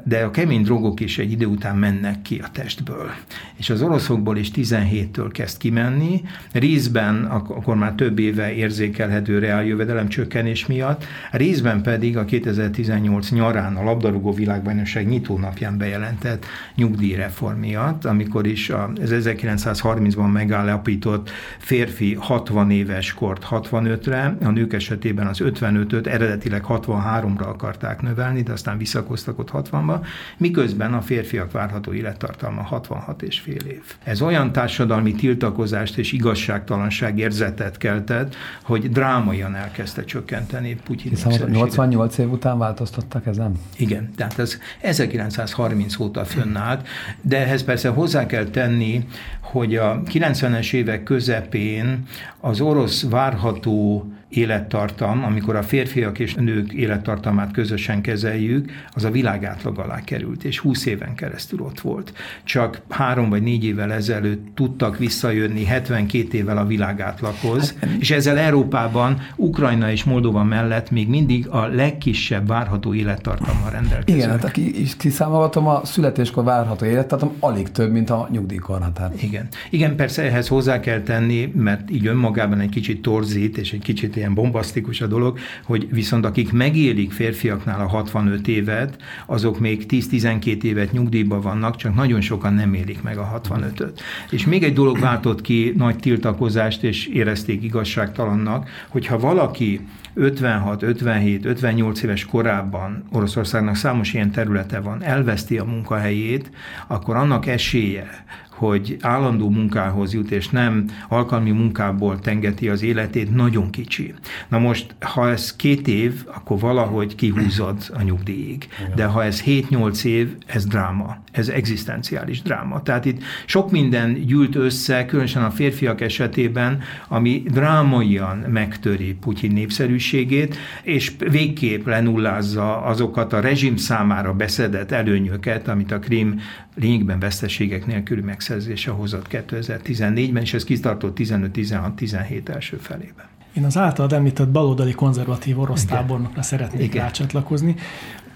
De a kemény drogok is egy idő után mennek ki a testből. És az oroszokból is 17-től kezd kimenni, részben akkor már több éve érzékelhető reáljövedelem csökkenés miatt, részben pedig a 2018 nyarán a labdarúgó világbajnokság nyitónapján bejelentett nyugdíjreform miatt, amikor is az 1930-ban megállapított férfi 60 éves kort 65-re, a nők esetében esetében az 55-öt eredetileg 63-ra akarták növelni, de aztán visszakoztak ott 60-ba, miközben a férfiak várható élettartalma 66 és fél év. Ez olyan társadalmi tiltakozást és igazságtalanság érzetet keltett, hogy drámaian elkezdte csökkenteni Putyin Hiszen 88 év után változtattak ezen? Igen, tehát ez 1930 óta fönnállt, de ehhez persze hozzá kell tenni, hogy a 90-es évek közepén az orosz várható élettartam, amikor a férfiak és nők élettartamát közösen kezeljük, az a világ átlag alá került, és 20 éven keresztül ott volt. Csak három vagy négy évvel ezelőtt tudtak visszajönni 72 évvel a világ átlaghoz, hát, és ezzel Európában, Ukrajna és Moldova mellett még mindig a legkisebb várható élettartammal rendelkező. Igen, hát aki kiszámolhatom, a születéskor várható élettartam alig több, mint a nyugdíjkorhatár. Igen. Igen, persze ehhez hozzá kell tenni, mert így önmagában egy kicsit torzít, és egy kicsit ilyen bombasztikus a dolog, hogy viszont akik megélik férfiaknál a 65 évet, azok még 10-12 évet nyugdíjban vannak, csak nagyon sokan nem élik meg a 65-öt. És még egy dolog váltott ki nagy tiltakozást, és érezték igazságtalannak, hogyha valaki 56, 57, 58 éves korában Oroszországnak számos ilyen területe van, elveszti a munkahelyét, akkor annak esélye, hogy állandó munkához jut, és nem alkalmi munkából tengeti az életét, nagyon kicsi. Na most, ha ez két év, akkor valahogy kihúzod a nyugdíjig. De ha ez 7-8 év, ez dráma. Ez egzisztenciális dráma. Tehát itt sok minden gyűlt össze, különösen a férfiak esetében, ami drámaian megtöri Putyin népszerűségét, és végképp lenullázza azokat a rezsim számára beszedett előnyöket, amit a Krim lényegben veszteségek nélküli megszerzése hozott 2014-ben, és ez kitartott 15-16-17 első felében. Én az általad említett baloldali konzervatív orosz tábornokra szeretnék Igen. rácsatlakozni.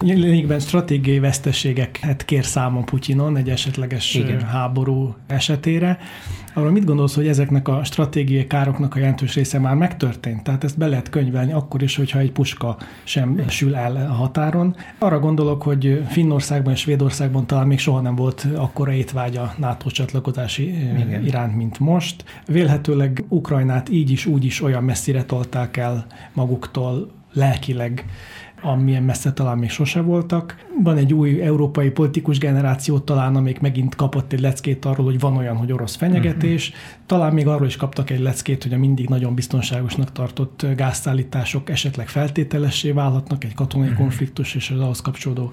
Lényegben stratégiai veszteségeket kér számon Putyinon egy esetleges Igen. háború esetére. Arról mit gondolsz, hogy ezeknek a stratégiai károknak a jelentős része már megtörtént? Tehát ezt be lehet könyvelni akkor is, hogyha egy puska sem sül el a határon. Arra gondolok, hogy Finnországban és Svédországban talán még soha nem volt akkora étvágy a NATO csatlakozási Igen. iránt, mint most. Vélhetőleg Ukrajnát így is, úgy is olyan messzire tolták el maguktól lelkileg amilyen messze talán még sose voltak. Van egy új európai politikus generáció talán, amelyik megint kapott egy leckét arról, hogy van olyan, hogy orosz fenyegetés. Uh-huh. Talán még arról is kaptak egy leckét, hogy a mindig nagyon biztonságosnak tartott gázszállítások esetleg feltételessé válhatnak egy katonai uh-huh. konfliktus és az ahhoz kapcsolódó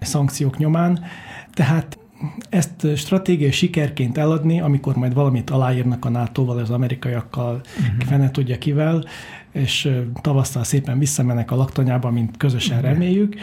szankciók nyomán. Tehát ezt stratégiai sikerként eladni, amikor majd valamit aláírnak a NATO-val, az amerikaiakkal, uh-huh. fene tudja kivel, és tavasszal szépen visszamennek a laktanyába, mint közösen reméljük,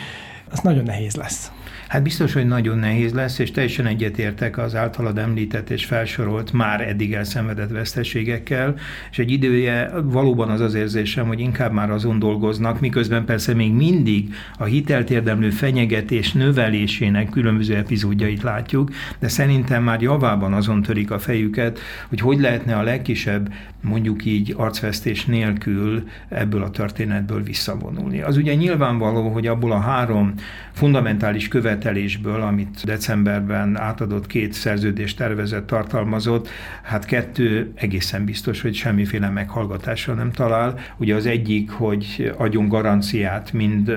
az nagyon nehéz lesz. Hát biztos, hogy nagyon nehéz lesz, és teljesen egyetértek az általad említett és felsorolt már eddig elszenvedett veszteségekkel, és egy idője valóban az az érzésem, hogy inkább már azon dolgoznak, miközben persze még mindig a hitelt érdemlő fenyegetés növelésének különböző epizódjait látjuk, de szerintem már javában azon törik a fejüket, hogy hogy lehetne a legkisebb, mondjuk így arcvesztés nélkül ebből a történetből visszavonulni. Az ugye nyilvánvaló, hogy abból a három fundamentális követelésből, amit decemberben átadott két szerződés tervezet tartalmazott, hát kettő egészen biztos, hogy semmiféle meghallgatásra nem talál. Ugye az egyik, hogy adjon garanciát, mind,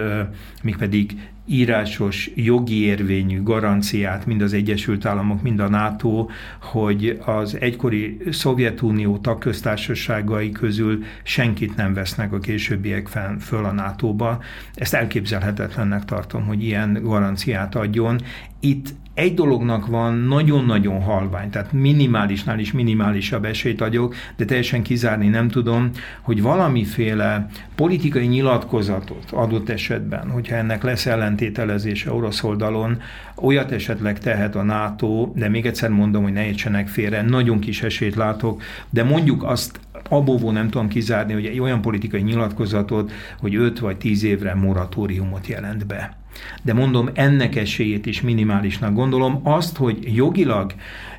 pedig írásos, jogi érvényű garanciát mind az Egyesült Államok, mind a NATO, hogy az egykori Szovjetunió tagköztársaságai közül senkit nem vesznek a későbbiek föl a NATO-ba. Ezt elképzelhetetlennek tartom, hogy ilyen garanciát adjon. Itt egy dolognak van nagyon-nagyon halvány, tehát minimálisnál is minimálisabb esélyt adjuk, de teljesen kizárni nem tudom, hogy valamiféle politikai nyilatkozatot adott esetben, hogyha ennek lesz ellentételezése orosz oldalon, olyat esetleg tehet a NATO, de még egyszer mondom, hogy ne értsenek félre, nagyon kis esélyt látok, de mondjuk azt abóvó nem tudom kizárni, hogy egy olyan politikai nyilatkozatot, hogy 5 vagy 10 évre moratóriumot jelent be. De mondom, ennek esélyét is minimálisnak gondolom. Azt, hogy jogilag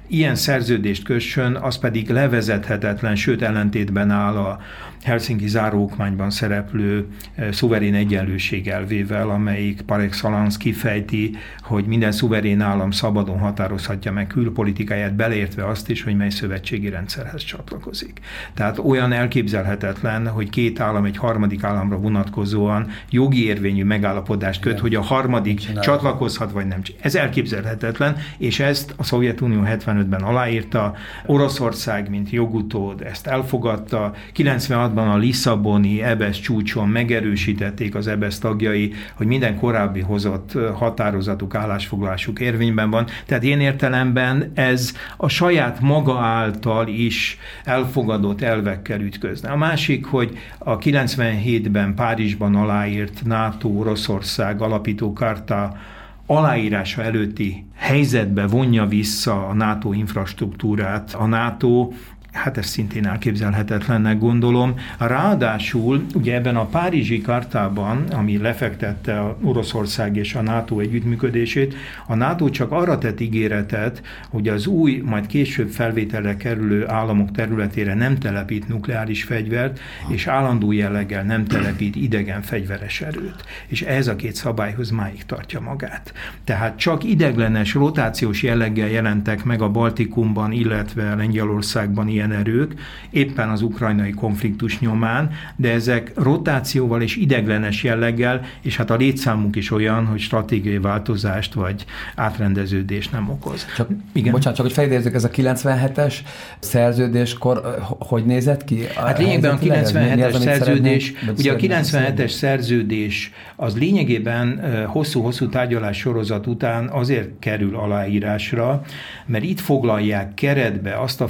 ilyen szerződést kössön, az pedig levezethetetlen, sőt ellentétben áll a Helsinki záróokmányban szereplő eh, szuverén egyenlőség elvével, amelyik par excellence kifejti, hogy minden szuverén állam szabadon határozhatja meg külpolitikáját, beleértve azt is, hogy mely szövetségi rendszerhez csatlakozik. Tehát olyan elképzelhetetlen, hogy két állam egy harmadik államra vonatkozóan jogi érvényű megállapodást köt, Igen. hogy a harmadik csatlakozhat, vagy nem. Ez elképzelhetetlen, és ezt a Szovjetunió 75-ben aláírta, Oroszország, mint jogutód ezt elfogadta, 96 2006-ban a Lisszaboni EBESZ csúcson megerősítették az EBESZ tagjai, hogy minden korábbi hozott határozatuk, állásfoglalásuk érvényben van. Tehát én értelemben ez a saját maga által is elfogadott elvekkel ütközne. A másik, hogy a 97-ben Párizsban aláírt NATO-Oroszország alapító karta aláírása előtti helyzetbe vonja vissza a NATO infrastruktúrát. A NATO Hát ez szintén elképzelhetetlennek gondolom. Ráadásul ugye ebben a Párizsi kartában, ami lefektette a Oroszország és a NATO együttműködését, a NATO csak arra tett ígéretet, hogy az új, majd később felvételre kerülő államok területére nem telepít nukleáris fegyvert, és állandó jelleggel nem telepít idegen fegyveres erőt. És ez a két szabályhoz máig tartja magát. Tehát csak ideglenes rotációs jelleggel jelentek meg a Baltikumban, illetve Lengyelországban ilyen erők, éppen az ukrajnai konfliktus nyomán, de ezek rotációval és ideglenes jelleggel, és hát a létszámunk is olyan, hogy stratégiai változást vagy átrendeződést nem okoz. Csak, Igen? Bocsánat, csak hogy felidézzük, ez a 97-es szerződéskor hogy nézett ki? Hát lényegben a 97-es szerződés, ugye a 97-es szerződés az lényegében hosszú-hosszú tárgyalás sorozat után azért kerül aláírásra, mert itt foglalják keretbe azt a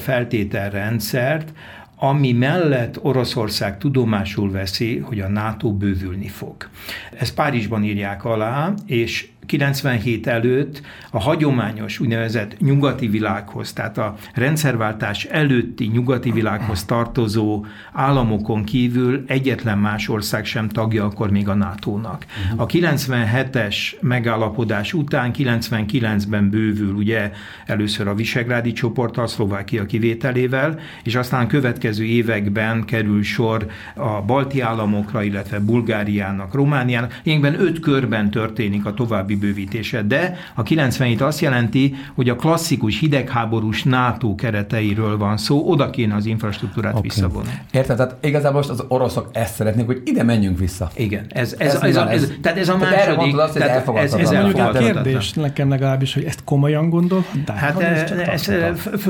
feltételrendszert, ami mellett Oroszország tudomásul veszi, hogy a NATO bővülni fog. Ezt Párizsban írják alá, és 97 előtt a hagyományos úgynevezett nyugati világhoz, tehát a rendszerváltás előtti nyugati világhoz tartozó államokon kívül egyetlen más ország sem tagja akkor még a NATO-nak. A 97-es megállapodás után 99-ben bővül ugye először a Visegrádi csoport, a Szlovákia kivételével, és aztán következő években kerül sor a balti államokra, illetve Bulgáriának, Romániának. Ilyenben öt körben történik a további bővítése. De a 97 azt jelenti, hogy a klasszikus hidegháborús NATO kereteiről van szó, oda kéne az infrastruktúrát okay. visszavonni. Érted? Tehát igazából most az oroszok ezt szeretnék, hogy ide menjünk vissza. Igen. Ez, ez, ez, ez, a, ez, tehát ez a második. Azt, hogy tehát ez, ez, ez a kérdés nekem legalábbis, hogy ezt komolyan gondol? Hát ezt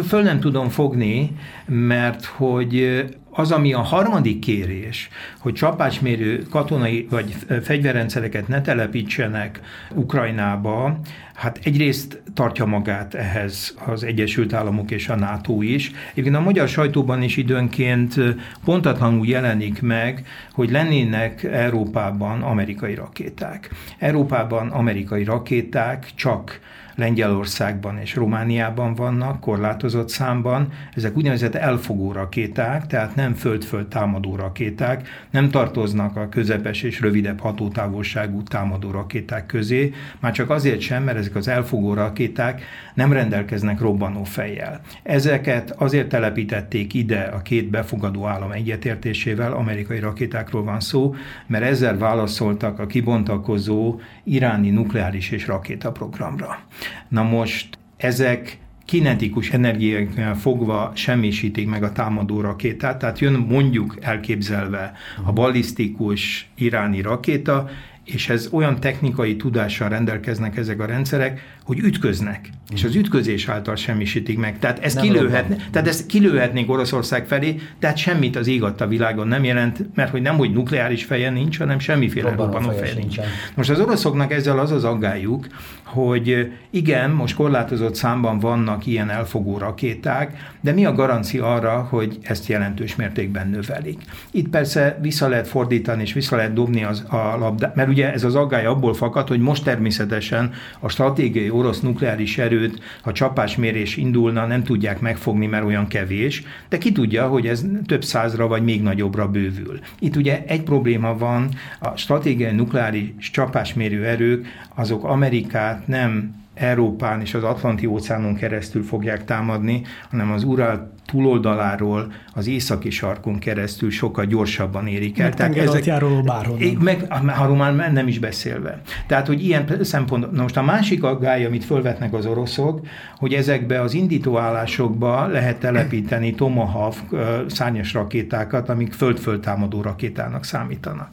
föl nem tudom fogni, mert hogy az, ami a harmadik kérés, hogy csapásmérő katonai vagy fegyverrendszereket ne telepítsenek Ukrajnába, hát egyrészt tartja magát ehhez az Egyesült Államok és a NATO is. Egyébként a magyar sajtóban is időnként pontatlanul jelenik meg, hogy lennének Európában amerikai rakéták. Európában amerikai rakéták csak Lengyelországban és Romániában vannak, korlátozott számban. Ezek úgynevezett elfogó rakéták, tehát nem föld-föld támadó rakéták, nem tartoznak a közepes és rövidebb hatótávolságú támadó rakéták közé, már csak azért sem, mert ezek az elfogó rakéták nem rendelkeznek robbanó fejjel. Ezeket azért telepítették ide a két befogadó állam egyetértésével, amerikai rakétákról van szó, mert ezzel válaszoltak a kibontakozó iráni nukleáris és rakétaprogramra. Na most ezek kinetikus energiáknál fogva semmisítik meg a támadó rakétát, tehát jön mondjuk elképzelve a ballisztikus iráni rakéta, és ez olyan technikai tudással rendelkeznek ezek a rendszerek, hogy ütköznek, és az ütközés által semmisítik meg. Tehát ezt, kilőhetne, tehát ezt kilőhetnénk Oroszország felé, tehát semmit az ég a világon nem jelent, mert hogy nem, hogy nukleáris feje nincs, hanem semmiféle robbanó feje nincs. Most az oroszoknak ezzel az az aggájuk, hogy igen, most korlátozott számban vannak ilyen elfogó rakéták, de mi a garancia arra, hogy ezt jelentős mértékben növelik? Itt persze vissza lehet fordítani, és vissza lehet dobni az, a labdát, mert ugye ez az aggály abból fakad, hogy most természetesen a stratégiai orosz nukleáris erőt, ha csapásmérés indulna, nem tudják megfogni, mert olyan kevés, de ki tudja, hogy ez több százra vagy még nagyobbra bővül. Itt ugye egy probléma van, a stratégiai nukleáris csapásmérő erők, azok Amerikát nem Európán és az Atlanti óceánon keresztül fogják támadni, hanem az Ural túloldaláról az északi sarkon keresztül sokkal gyorsabban érik el. Meg Tehát ezek, járó bárhonnan. Meg arról már nem is beszélve. Tehát, hogy ilyen szempont, na most a másik aggály, amit fölvetnek az oroszok, hogy ezekbe az indítóállásokba lehet telepíteni Tomahawk szárnyas rakétákat, amik föld-föld támadó rakétának számítanak.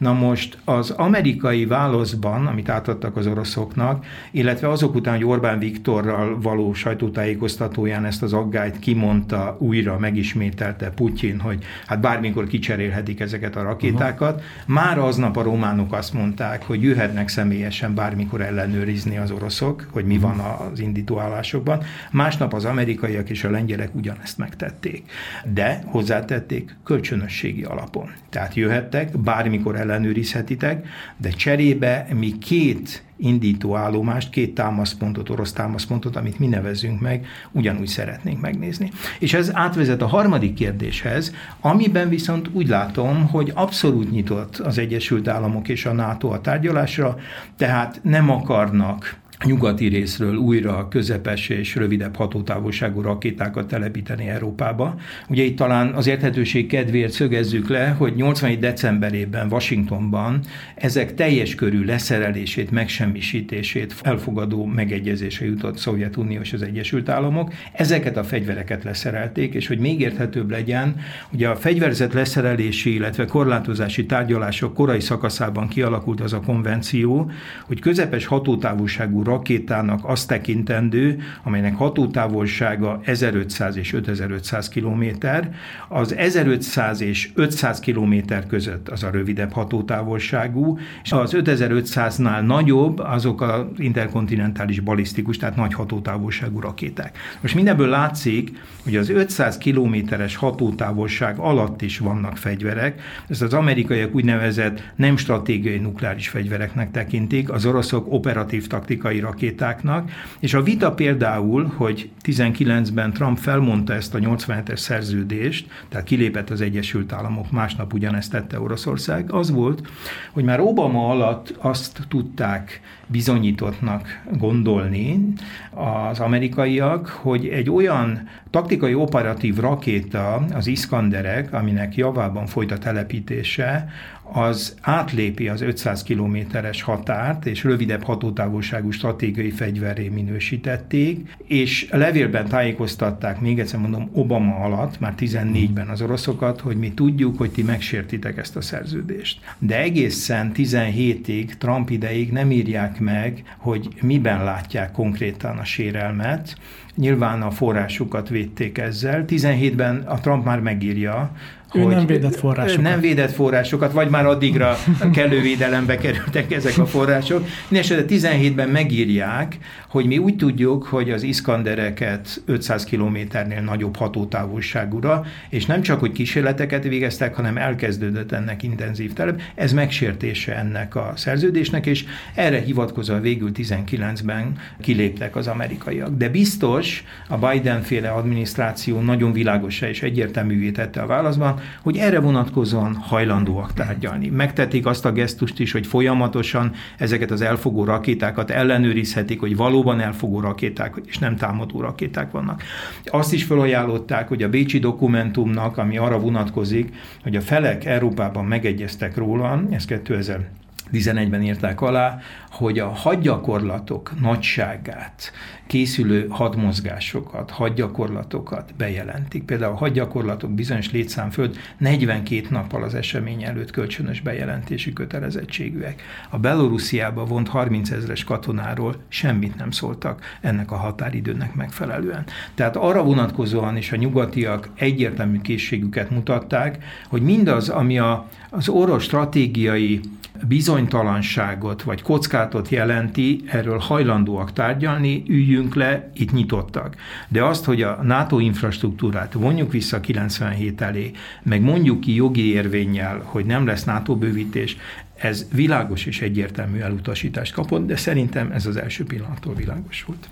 Na most az amerikai válaszban, amit átadtak az oroszoknak, illetve azok után, hogy Orbán Viktorral való sajtótájékoztatóján ezt az aggályt kimondta, újra megismételte Putyin, hogy hát bármikor kicserélhetik ezeket a rakétákat, uh-huh. már aznap a románok azt mondták, hogy jöhetnek személyesen bármikor ellenőrizni az oroszok, hogy mi van az indítóállásokban. Másnap az amerikaiak és a lengyelek ugyanezt megtették. De hozzátették kölcsönösségi alapon. Tehát jöhettek, bármikor ellenőrizhetitek, de cserébe mi két indító állomást, két támaszpontot, orosz támaszpontot, amit mi nevezünk meg, ugyanúgy szeretnénk megnézni. És ez átvezet a harmadik kérdéshez, amiben viszont úgy látom, hogy abszolút nyitott az Egyesült Államok és a NATO a tárgyalásra, tehát nem akarnak nyugati részről újra közepes és rövidebb hatótávolságú rakétákat telepíteni Európába. Ugye itt talán az érthetőség kedvéért szögezzük le, hogy 87 decemberében Washingtonban ezek teljes körű leszerelését, megsemmisítését elfogadó megegyezése jutott Szovjetunió és az Egyesült Államok. Ezeket a fegyvereket leszerelték, és hogy még érthetőbb legyen, ugye a fegyverzet leszerelési, illetve korlátozási tárgyalások korai szakaszában kialakult az a konvenció, hogy közepes hatótávolságú rakétának azt tekintendő, amelynek hatótávolsága 1500 és 5500 kilométer. Az 1500 és 500 kilométer között az a rövidebb hatótávolságú, és az 5500-nál nagyobb azok az interkontinentális balisztikus, tehát nagy hatótávolságú rakéták. Most mindebből látszik, hogy az 500 kilométeres hatótávolság alatt is vannak fegyverek, ezt az amerikaiak úgynevezett nem stratégiai nukleáris fegyvereknek tekintik, az oroszok operatív taktikai rakétáknak, és a vita például, hogy 19-ben Trump felmondta ezt a 87-es szerződést, tehát kilépett az Egyesült Államok, másnap ugyanezt tette Oroszország, az volt, hogy már Obama alatt azt tudták bizonyítottnak gondolni az amerikaiak, hogy egy olyan taktikai operatív rakéta, az Iskanderek, aminek javában folyt a telepítése, az átlépi az 500 kilométeres határt, és rövidebb hatótávolságú stratégiai fegyverré minősítették, és levélben tájékoztatták, még egyszer mondom, Obama alatt, már 14-ben az oroszokat, hogy mi tudjuk, hogy ti megsértitek ezt a szerződést. De egészen 17-ig, Trump ideig nem írják meg, hogy miben látják konkrétan a sérelmet, Nyilván a forrásukat védték ezzel. 17-ben a Trump már megírja, ő hogy nem védett forrásokat. Nem védett forrásokat, vagy már addigra kellő védelembe kerültek ezek a források. Mindenesetre 17-ben megírják, hogy mi úgy tudjuk, hogy az Iskandereket 500 kilométernél nagyobb hatótávolságúra, és nem csak, hogy kísérleteket végeztek, hanem elkezdődött ennek intenzív telep. Ez megsértése ennek a szerződésnek, és erre hivatkozva végül 19-ben kiléptek az amerikaiak. De biztos a Biden-féle adminisztráció nagyon világosá és egyértelművé tette a válaszban, hogy erre vonatkozóan hajlandóak tárgyalni. Megtették azt a gesztust is, hogy folyamatosan ezeket az elfogó rakétákat ellenőrizhetik, hogy valóban elfogó rakéták és nem támadó rakéták vannak. Azt is felajánlották, hogy a Bécsi dokumentumnak, ami arra vonatkozik, hogy a felek Európában megegyeztek róla, ez 2000 11-ben írták alá, hogy a hadgyakorlatok nagyságát, készülő hadmozgásokat, hadgyakorlatokat bejelentik. Például a hadgyakorlatok bizonyos létszám föld 42 nappal az esemény előtt kölcsönös bejelentési kötelezettségűek. A Belorussziába vont 30 ezres katonáról semmit nem szóltak ennek a határidőnek megfelelően. Tehát arra vonatkozóan is a nyugatiak egyértelmű készségüket mutatták, hogy mindaz, ami a, az orosz stratégiai bizonytalanságot vagy kockátot jelenti, erről hajlandóak tárgyalni, üljünk le, itt nyitottak. De azt, hogy a NATO infrastruktúrát vonjuk vissza 97 elé, meg mondjuk ki jogi érvényel, hogy nem lesz NATO bővítés, ez világos és egyértelmű elutasítást kapott, de szerintem ez az első pillanattól világos volt.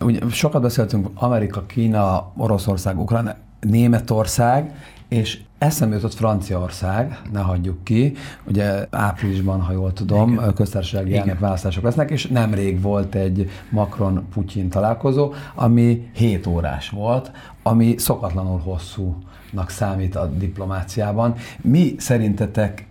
Ugye sokat beszéltünk Amerika, Kína, Oroszország, Ukrajna, Németország, és Eszembe jutott Franciaország, ne hagyjuk ki, ugye áprilisban, ha jól tudom, Igen. köztársasági elnökválasztások lesznek, és nemrég volt egy Macron-Putyin találkozó, ami 7 órás volt, ami szokatlanul hosszúnak számít a diplomáciában. Mi szerintetek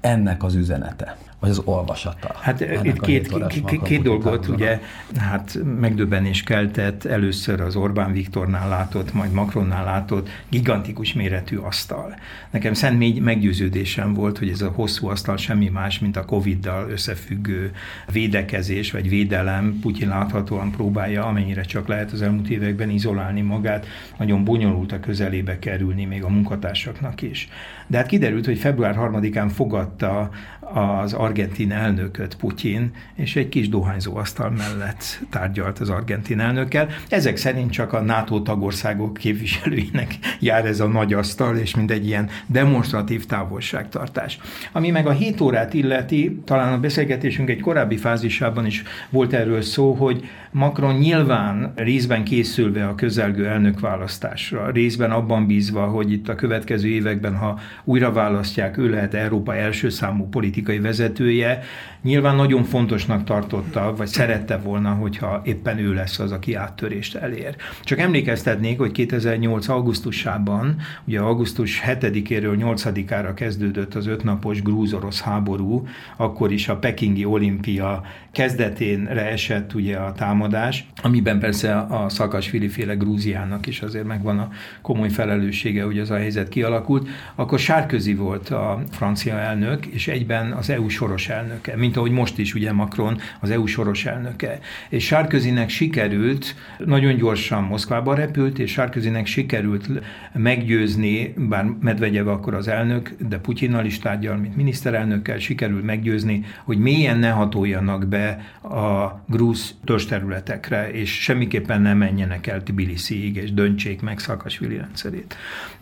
ennek az üzenete? Vagy az olvasata? Hát itt két, két, két dolgot, ugye, hát megdöbbenés keltett először az Orbán Viktornál látott, majd Macronnál látott gigantikus méretű asztal. Nekem szent meggyőződésem volt, hogy ez a hosszú asztal semmi más, mint a Covid-dal összefüggő védekezés vagy védelem. Putyin láthatóan próbálja, amennyire csak lehet az elmúlt években izolálni magát, nagyon bonyolult a közelébe kerülni még a munkatársaknak is. De hát kiderült, hogy február 3-án fogadta az argentin elnököt Putyin, és egy kis dohányzó asztal mellett tárgyalt az argentin elnökkel. Ezek szerint csak a NATO tagországok képviselőinek jár ez a nagy asztal, és mindegy ilyen demonstratív távolságtartás. Ami meg a 7 órát illeti, talán a beszélgetésünk egy korábbi fázisában is volt erről szó, hogy Macron nyilván részben készülve a közelgő elnökválasztásra, részben abban bízva, hogy itt a következő években, ha újra választják, ő lehet Európa első számú politikai vezetője, nyilván nagyon fontosnak tartotta, vagy szerette volna, hogyha éppen ő lesz az, aki áttörést elér. Csak emlékeztetnék, hogy 2008. augusztusában, ugye augusztus 7-éről 8-ára kezdődött az ötnapos grúz-orosz háború, akkor is a Pekingi olimpia kezdeténre esett ugye a támadás, amiben persze a Szakasvili féle Grúziának is azért megvan a komoly felelőssége, hogy az a helyzet kialakult, akkor Sárközi volt a francia elnök, és egyben az EU soros elnöke, mint ahogy most is ugye Macron az EU soros elnöke. És Sárközinek sikerült, nagyon gyorsan Moszkvába repült, és Sárközinek sikerült meggyőzni, bár Medvegyev akkor az elnök, de Putyinnal is tárgyal, mint miniszterelnökkel, sikerült meggyőzni, hogy mélyen ne hatoljanak be a grúz területekre, és semmiképpen nem menjenek el Tbilisiig, és döntsék meg Szakasvili rendszerét.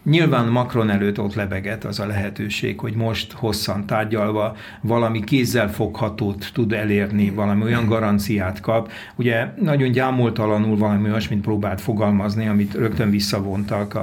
Nyilván Macron előtt ott lebegett az a lehetőség, hogy most hosszan tárgyalva valami kézzel foghatót tud elérni, valami olyan garanciát kap. Ugye nagyon gyámoltalanul valami olyasmit próbált fogalmazni, amit rögtön visszavontak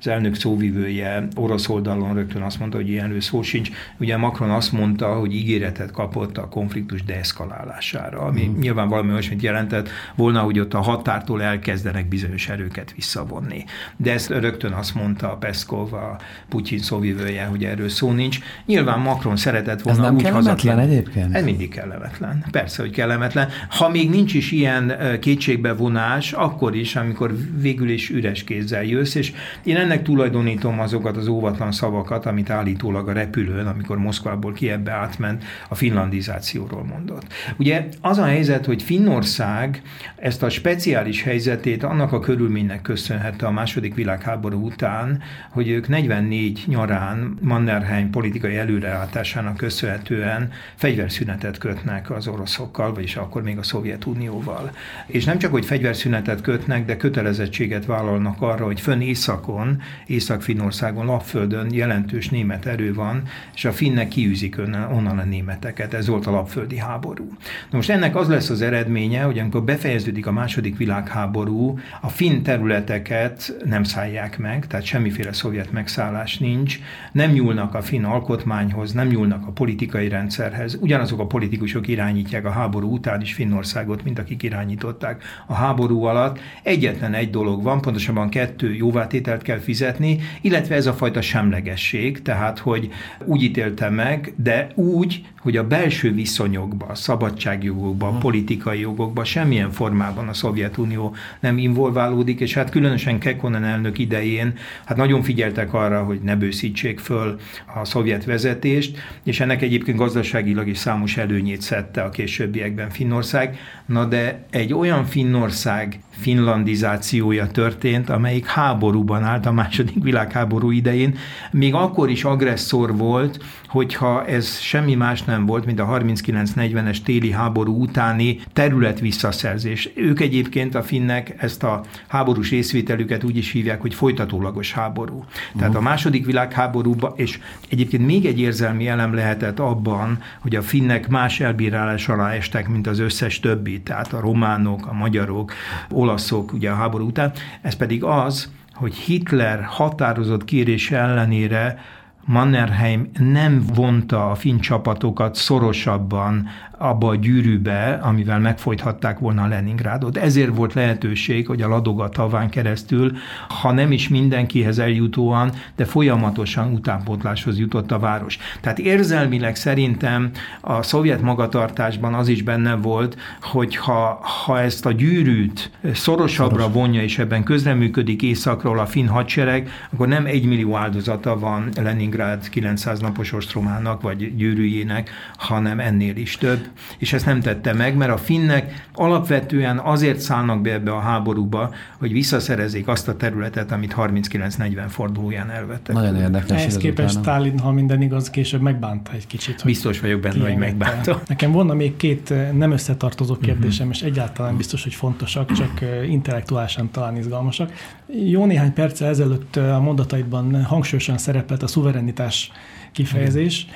az elnök szóvivője orosz oldalon rögtön azt mondta, hogy ilyen szó sincs. Ugye Macron azt mondta, hogy ígéretet kapott a konfliktus deeszkalálására, ami mm. nyilván valami olyasmit jelentett volna, hogy ott a határtól elkezdenek bizonyos erőket visszavonni. De ezt rögtön azt mondta Peszkov, a Putyin szóvivője, hogy erről szó nincs. Nyilván Macron szeretett volna Ez nem úgy kellemetlen hazatérni. egyébként? Ez mindig kellemetlen. Persze, hogy kellemetlen. Ha még nincs is ilyen kétségbevonás, akkor is, amikor végül is üres kézzel jössz, és én ennek tulajdonítom azokat az óvatlan szavakat, amit állítólag a repülőn, amikor Moszkvából Kievbe átment, a finlandizációról mondott. Ugye az a helyzet, hogy Finnország ezt a speciális helyzetét annak a körülménynek köszönhette a második világháború után, hogy ők 44 nyarán Mannerheim politikai előreállításának köszönhetően fegyverszünetet kötnek az oroszokkal, vagyis akkor még a Szovjetunióval. És nem csak, hogy fegyverszünetet kötnek, de kötelezettséget vállalnak arra, hogy fönn északon, Észak-Finnországon, Lapföldön jelentős német erő van, és a finnek kiűzik onnan a németeket. Ez volt a lapföldi háború. Na most ennek az lesz az eredménye, hogy amikor befejeződik a második világháború, a finn területeket nem szállják meg, tehát semmiféle szovjet megszállás nincs, nem nyúlnak a finn alkotmányhoz, nem nyúlnak a politikai rendszerhez. Ugyanazok a politikusok irányítják a háború után is Finnországot, mint akik irányították a háború alatt. Egyetlen egy dolog van, pontosabban kettő jóvátételt kell fizetni, illetve ez a fajta semlegesség, tehát hogy úgy ítélte meg, de úgy, hogy a belső viszonyokba, szabadságjogokba, a politikai jogokba semmilyen formában a Szovjetunió nem involválódik, és hát különösen Kekkonen elnök idején hát nagyon figyeltek arra, hogy ne bőszítsék föl a szovjet vezetést, és ennek egyébként gazdaságilag is számos előnyét szedte a későbbiekben Finnország. Na de egy olyan Finnország finlandizációja történt, amelyik háborúban állt a második világháború idején, még akkor is agresszor volt, hogyha ez semmi más nem volt, mint a 39-40-es téli háború utáni terület visszaszerzés. Ők egyébként a finnek ezt a háborús részvételüket úgy is hívják, hogy folytatólagos háború. Tehát a második világháborúban, és egyébként még egy érzelmi elem lehetett abban, hogy a finnek más elbírálás alá estek, mint az összes többi, tehát a románok, a magyarok, olaszok ugye a háború után. Ez pedig az, hogy Hitler határozott kérése ellenére Mannerheim nem vonta a finn csapatokat szorosabban abba a gyűrűbe, amivel megfojthatták volna Leningrádot. Ezért volt lehetőség, hogy a Ladoga taván keresztül, ha nem is mindenkihez eljutóan, de folyamatosan utánpótláshoz jutott a város. Tehát érzelmileg szerintem a szovjet magatartásban az is benne volt, hogy ha, ha ezt a gyűrűt szorosabbra Szoros. vonja, és ebben közreműködik északról a finn hadsereg, akkor nem egy millió áldozata van Staliningrád 900 napos ostromának, vagy gyűrűjének, hanem ennél is több. És ezt nem tette meg, mert a finnek alapvetően azért szállnak be ebbe a háborúba, hogy visszaszerezzék azt a területet, amit 39-40 fordulóján elvettek. Nagyon érdekes. Ehhez képest Stalin, ha minden igaz, később megbánta egy kicsit. Biztos vagyok benne, hogy megbánta. Nekem volna még két eh, nem összetartozó kérdésem, uh-huh. és egyáltalán biztos, hogy fontosak, csak eh, intellektuálisan talán izgalmasak. Jó néhány perccel ezelőtt a mondataidban hangsúlyosan szerepelt a szuverenitás kifejezés.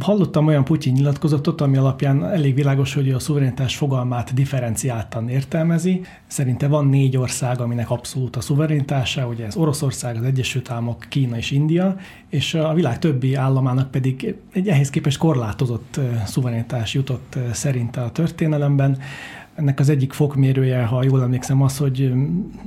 Hallottam olyan Putyin nyilatkozatot, ami alapján elég világos, hogy a szuverenitás fogalmát differenciáltan értelmezi. Szerinte van négy ország, aminek abszolút a szuverenitása, ugye ez Oroszország, az Egyesült Államok, Kína és India, és a világ többi államának pedig egy ehhez képest korlátozott szuverenitás jutott szerinte a történelemben ennek az egyik fokmérője, ha jól emlékszem, az, hogy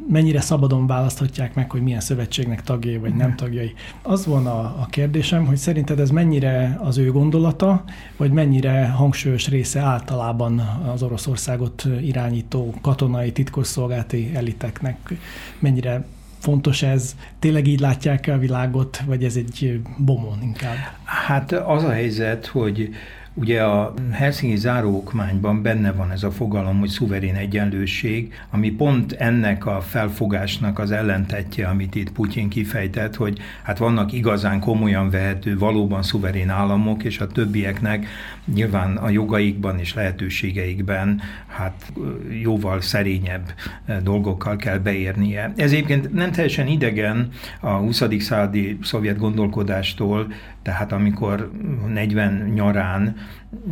mennyire szabadon választhatják meg, hogy milyen szövetségnek tagjai vagy nem tagjai. Az volna a kérdésem, hogy szerinted ez mennyire az ő gondolata, vagy mennyire hangsúlyos része általában az Oroszországot irányító katonai titkosszolgálati eliteknek, mennyire fontos ez? Tényleg így látják a világot, vagy ez egy bomon inkább? Hát az a helyzet, hogy Ugye a Helsinki záróokmányban benne van ez a fogalom, hogy szuverén egyenlőség, ami pont ennek a felfogásnak az ellentetje, amit itt Putyin kifejtett, hogy hát vannak igazán komolyan vehető, valóban szuverén államok, és a többieknek nyilván a jogaikban és lehetőségeikben hát jóval szerényebb dolgokkal kell beérnie. Ez egyébként nem teljesen idegen a 20. századi szovjet gondolkodástól, tehát amikor 40 nyarán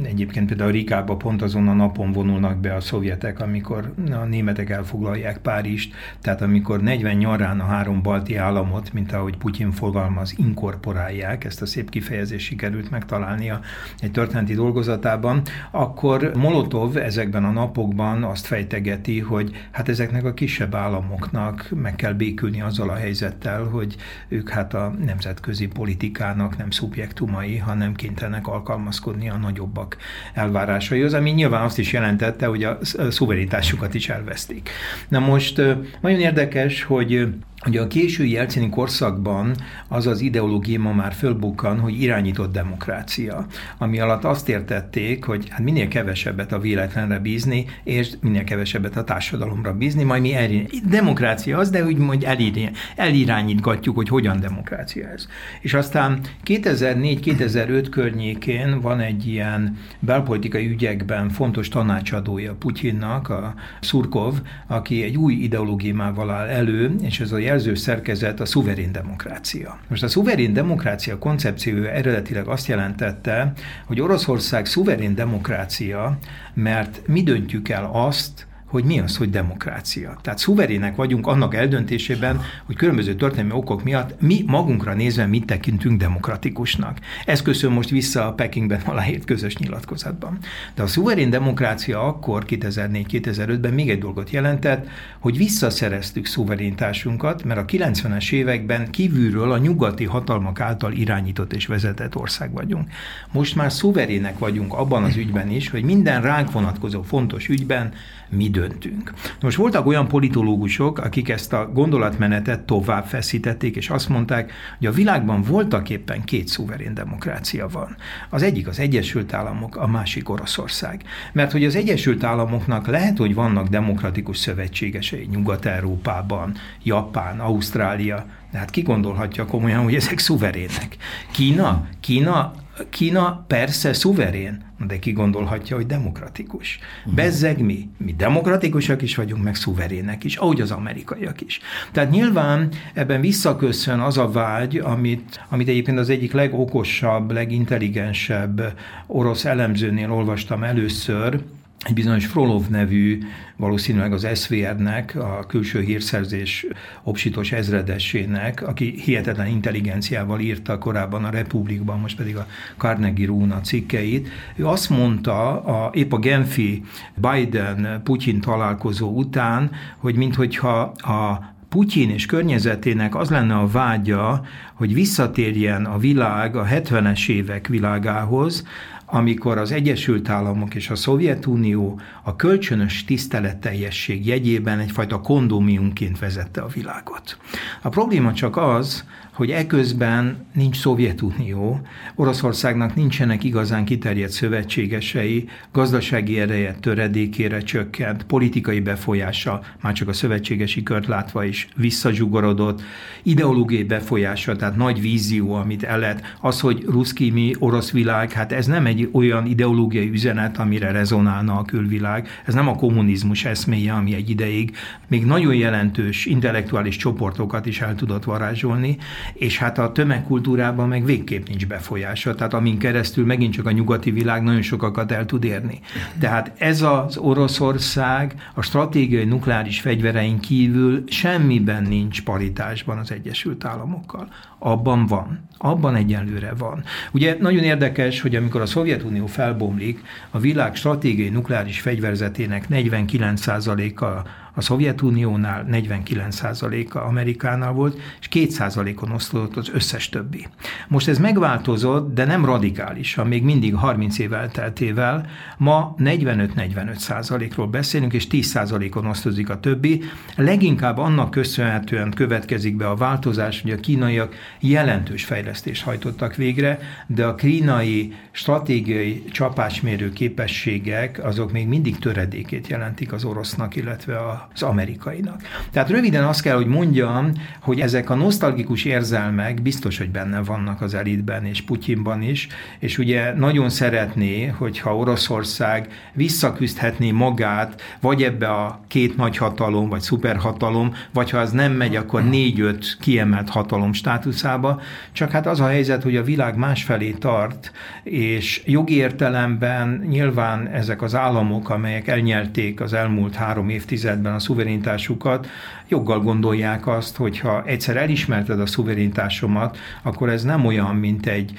Egyébként például Rikába pont azon a napon vonulnak be a szovjetek, amikor a németek elfoglalják Párizst, tehát amikor 40 nyarán a három balti államot, mint ahogy Putyin fogalmaz, inkorporálják, ezt a szép kifejezést sikerült megtalálnia egy történeti dolgozatában, akkor Molotov ezekben a napokban azt fejtegeti, hogy hát ezeknek a kisebb államoknak meg kell békülni azzal a helyzettel, hogy ők hát a nemzetközi politikának nem szubjektumai, hanem kénytelenek alkalmazkodni a nagyobb jobbak elvárásaihoz, ami nyilván azt is jelentette, hogy a szuverenitásukat is elveszték. Na most nagyon érdekes, hogy Ugye a késői jelcini korszakban az az ideológia ma már fölbukkan, hogy irányított demokrácia, ami alatt azt értették, hogy hát minél kevesebbet a véletlenre bízni, és minél kevesebbet a társadalomra bízni, majd mi elér... demokrácia az, de úgy hogy elér... elirányítgatjuk, hogy hogyan demokrácia ez. És aztán 2004-2005 környékén van egy ilyen belpolitikai ügyekben fontos tanácsadója Putyinnak, a Szurkov, aki egy új ideológiával áll elő, és ez a jelző szerkezet a szuverén demokrácia. Most a szuverén demokrácia koncepciója eredetileg azt jelentette, hogy Oroszország szuverén demokrácia, mert mi döntjük el azt, hogy mi az, hogy demokrácia. Tehát szuverének vagyunk annak eldöntésében, hogy különböző történelmi okok miatt mi magunkra nézve mit tekintünk demokratikusnak. Ez köszön most vissza a Pekingben aláírt közös nyilatkozatban. De a szuverén demokrácia akkor 2004-2005-ben még egy dolgot jelentett, hogy visszaszereztük szuveréntásunkat, mert a 90-es években kívülről a nyugati hatalmak által irányított és vezetett ország vagyunk. Most már szuverének vagyunk abban az ügyben is, hogy minden ránk vonatkozó fontos ügyben mi döntünk. Most voltak olyan politológusok, akik ezt a gondolatmenetet tovább feszítették, és azt mondták, hogy a világban voltak éppen két szuverén demokrácia van. Az egyik az Egyesült Államok, a másik Oroszország. Mert hogy az Egyesült Államoknak lehet, hogy vannak demokratikus szövetségesei Nyugat-Európában, Japán, Ausztrália, de hát ki gondolhatja komolyan, hogy ezek szuverének. Kína? Kína Kína persze szuverén, de ki gondolhatja, hogy demokratikus. Uh-huh. Bezzeg mi? Mi demokratikusak is vagyunk, meg szuverének is, ahogy az amerikaiak is. Tehát nyilván ebben visszaköszön az a vágy, amit, amit egyébként az egyik legokosabb, legintelligensebb orosz elemzőnél olvastam először, egy bizonyos Frolov nevű, valószínűleg az SVR-nek, a külső hírszerzés obsitos ezredesének, aki hihetetlen intelligenciával írta korábban a Republikban, most pedig a Carnegie Rúna cikkeit. Ő azt mondta a, épp a Genfi Biden-Putyin találkozó után, hogy minthogyha a Putyin és környezetének az lenne a vágya, hogy visszatérjen a világ a 70-es évek világához, amikor az Egyesült Államok és a Szovjetunió a kölcsönös tiszteletteljesség jegyében egyfajta kondómiumként vezette a világot. A probléma csak az, hogy eközben nincs Szovjetunió, Oroszországnak nincsenek igazán kiterjedt szövetségesei, gazdasági ereje töredékére csökkent, politikai befolyása, már csak a szövetségesi kört látva is visszazsugorodott, ideológiai befolyása, tehát nagy vízió, amit el az, hogy ruszki mi, orosz világ, hát ez nem egy olyan ideológiai üzenet, amire rezonálna a külvilág, ez nem a kommunizmus eszméje, ami egy ideig még nagyon jelentős intellektuális csoportokat is el tudott varázsolni, és hát a tömegkultúrában meg végképp nincs befolyása, tehát amin keresztül megint csak a nyugati világ nagyon sokakat el tud érni. Tehát ez az Oroszország a stratégiai nukleáris fegyverein kívül semmiben nincs paritásban az Egyesült Államokkal. Abban van. Abban egyenlőre van. Ugye nagyon érdekes, hogy amikor a Szovjetunió felbomlik, a világ stratégiai nukleáris fegyverzetének 49%-a a Szovjetuniónál 49%-a Amerikánál volt, és 2%-on oszlódott az összes többi. Most ez megváltozott, de nem radikálisan, még mindig 30 év elteltével. Ma 45-45%-ról beszélünk, és 10%-on osztozik a többi. Leginkább annak köszönhetően következik be a változás, hogy a kínaiak jelentős fejlesztést hajtottak végre, de a kínai stratégiai csapásmérő képességek azok még mindig töredékét jelentik az orosznak, illetve a az amerikainak. Tehát röviden azt kell, hogy mondjam, hogy ezek a nosztalgikus érzelmek biztos, hogy benne vannak az elitben és Putyinban is, és ugye nagyon szeretné, hogyha Oroszország visszaküzdhetné magát, vagy ebbe a két nagy hatalom, vagy szuperhatalom, vagy ha az nem megy, akkor négy-öt kiemelt hatalom státuszába, csak hát az a helyzet, hogy a világ másfelé tart, és jogi értelemben nyilván ezek az államok, amelyek elnyelték az elmúlt három évtizedben a szuverenitásukat, joggal gondolják azt, hogy ha egyszer elismerted a szuverenitásomat, akkor ez nem olyan, mint egy,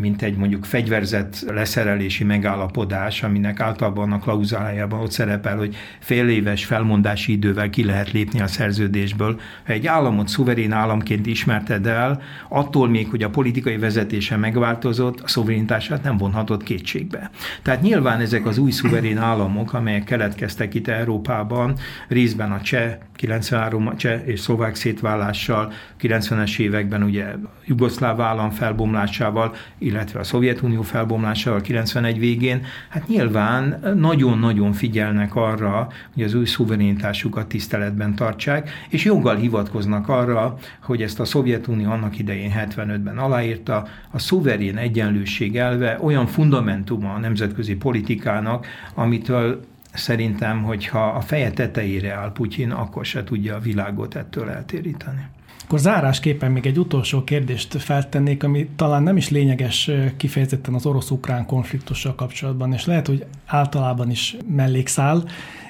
mint egy mondjuk fegyverzett leszerelési megállapodás, aminek általában a klauzálájában ott szerepel, hogy fél éves felmondási idővel ki lehet lépni a szerződésből. Ha egy államot szuverén államként ismerted el, attól még, hogy a politikai vezetése megváltozott, a szuverenitását nem vonhatott kétségbe. Tehát nyilván ezek az új szuverén államok, amelyek keletkeztek itt Európában, részben a cseh 93 a cseh és szlovák szétválással, 90-es években ugye Jugoszláv állam felbomlásával, illetve a Szovjetunió felbomlásával 91 végén, hát nyilván nagyon-nagyon figyelnek arra, hogy az új szuverenitásukat tiszteletben tartsák, és joggal hivatkoznak arra, hogy ezt a Szovjetunió annak idején 75-ben aláírta, a szuverén egyenlőség elve olyan fundamentuma a nemzetközi politikának, amitől szerintem, hogyha a feje tetejére áll Putyin, akkor se tudja a világot ettől eltéríteni. Akkor zárásképpen még egy utolsó kérdést feltennék, ami talán nem is lényeges kifejezetten az orosz-ukrán konfliktussal kapcsolatban, és lehet, hogy általában is mellékszál,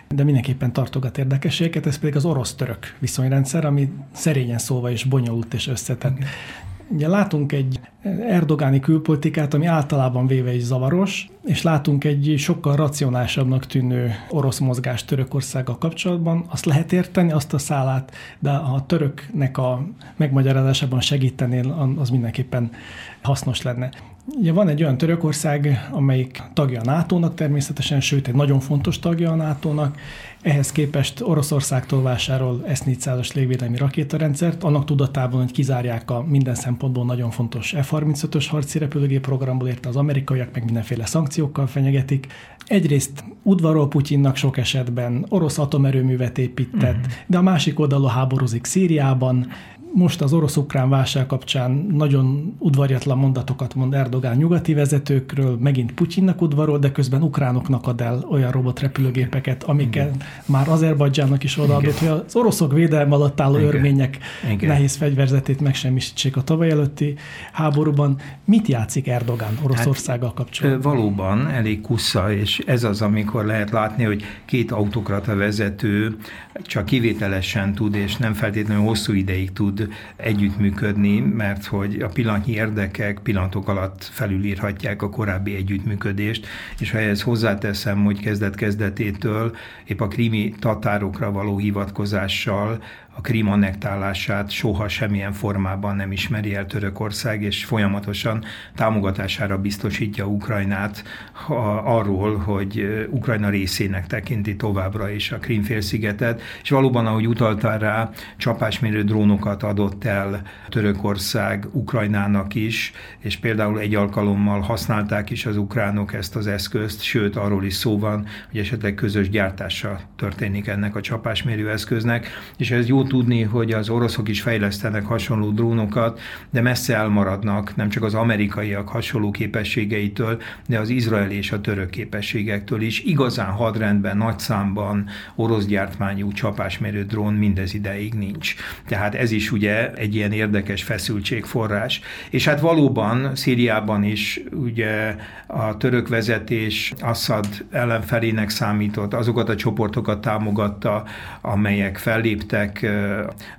de mindenképpen tartogat érdekességeket, ez pedig az orosz-török viszonyrendszer, ami szerényen szóval is bonyolult és összetett. Ugye látunk egy erdogáni külpolitikát, ami általában véve is zavaros, és látunk egy sokkal racionálisabbnak tűnő orosz mozgás Törökországgal kapcsolatban. Azt lehet érteni, azt a szálát, de a töröknek a megmagyarázásában segítenél, az mindenképpen hasznos lenne. Ugye van egy olyan Törökország, amelyik tagja a NATO-nak természetesen, sőt egy nagyon fontos tagja a NATO-nak, ehhez képest Oroszországtól vásárol S-400-as légvédelmi rakétarendszert, annak tudatában, hogy kizárják a minden szempontból nagyon fontos F-35-ös harci repülőgép programból érte az amerikaiak, meg mindenféle szankciókkal fenyegetik. Egyrészt udvarol Putyinnak sok esetben, orosz atomerőművet épített, mm. de a másik oldalon háborúzik Szíriában, most az orosz-ukrán válság kapcsán nagyon udvarjatlan mondatokat mond Erdogán nyugati vezetőkről, megint Putyinnak udvarol, de közben ukránoknak ad el olyan robotrepülőgépeket, amiket Igen. már Azerbajdzsának is odaadott, hogy az oroszok védelme alatt álló Igen. örmények Igen. nehéz fegyverzetét megsemmisítsék a tavaly előtti háborúban. Mit játszik Erdogán Oroszországgal hát, kapcsolatban? Valóban elég kusza, és ez az, amikor lehet látni, hogy két autokrata vezető csak kivételesen tud, és nem feltétlenül hosszú ideig tud együttműködni, mert hogy a pillanatnyi érdekek pillanatok alatt felülírhatják a korábbi együttműködést, és ha ehhez hozzáteszem, hogy kezdet-kezdetétől épp a krimi tatárokra való hivatkozással a Krim annektálását soha semmilyen formában nem ismeri el Törökország, és folyamatosan támogatására biztosítja Ukrajnát arról, hogy Ukrajna részének tekinti továbbra is a Krímfélszigetet, és valóban, ahogy utaltál rá, csapásmérő drónokat adott el Törökország Ukrajnának is, és például egy alkalommal használták is az ukránok ezt az eszközt, sőt, arról is szó van, hogy esetleg közös gyártása történik ennek a csapásmérő eszköznek, és ez jó tudni, hogy az oroszok is fejlesztenek hasonló drónokat, de messze elmaradnak nem csak az amerikaiak hasonló képességeitől, de az izraeli és a török képességektől is. Igazán hadrendben, nagy számban orosz gyártmányú csapásmérő drón mindez ideig nincs. Tehát ez is ugye egy ilyen érdekes feszültségforrás. És hát valóban Szíriában is ugye a török vezetés Assad ellenfelének számított, azokat a csoportokat támogatta, amelyek felléptek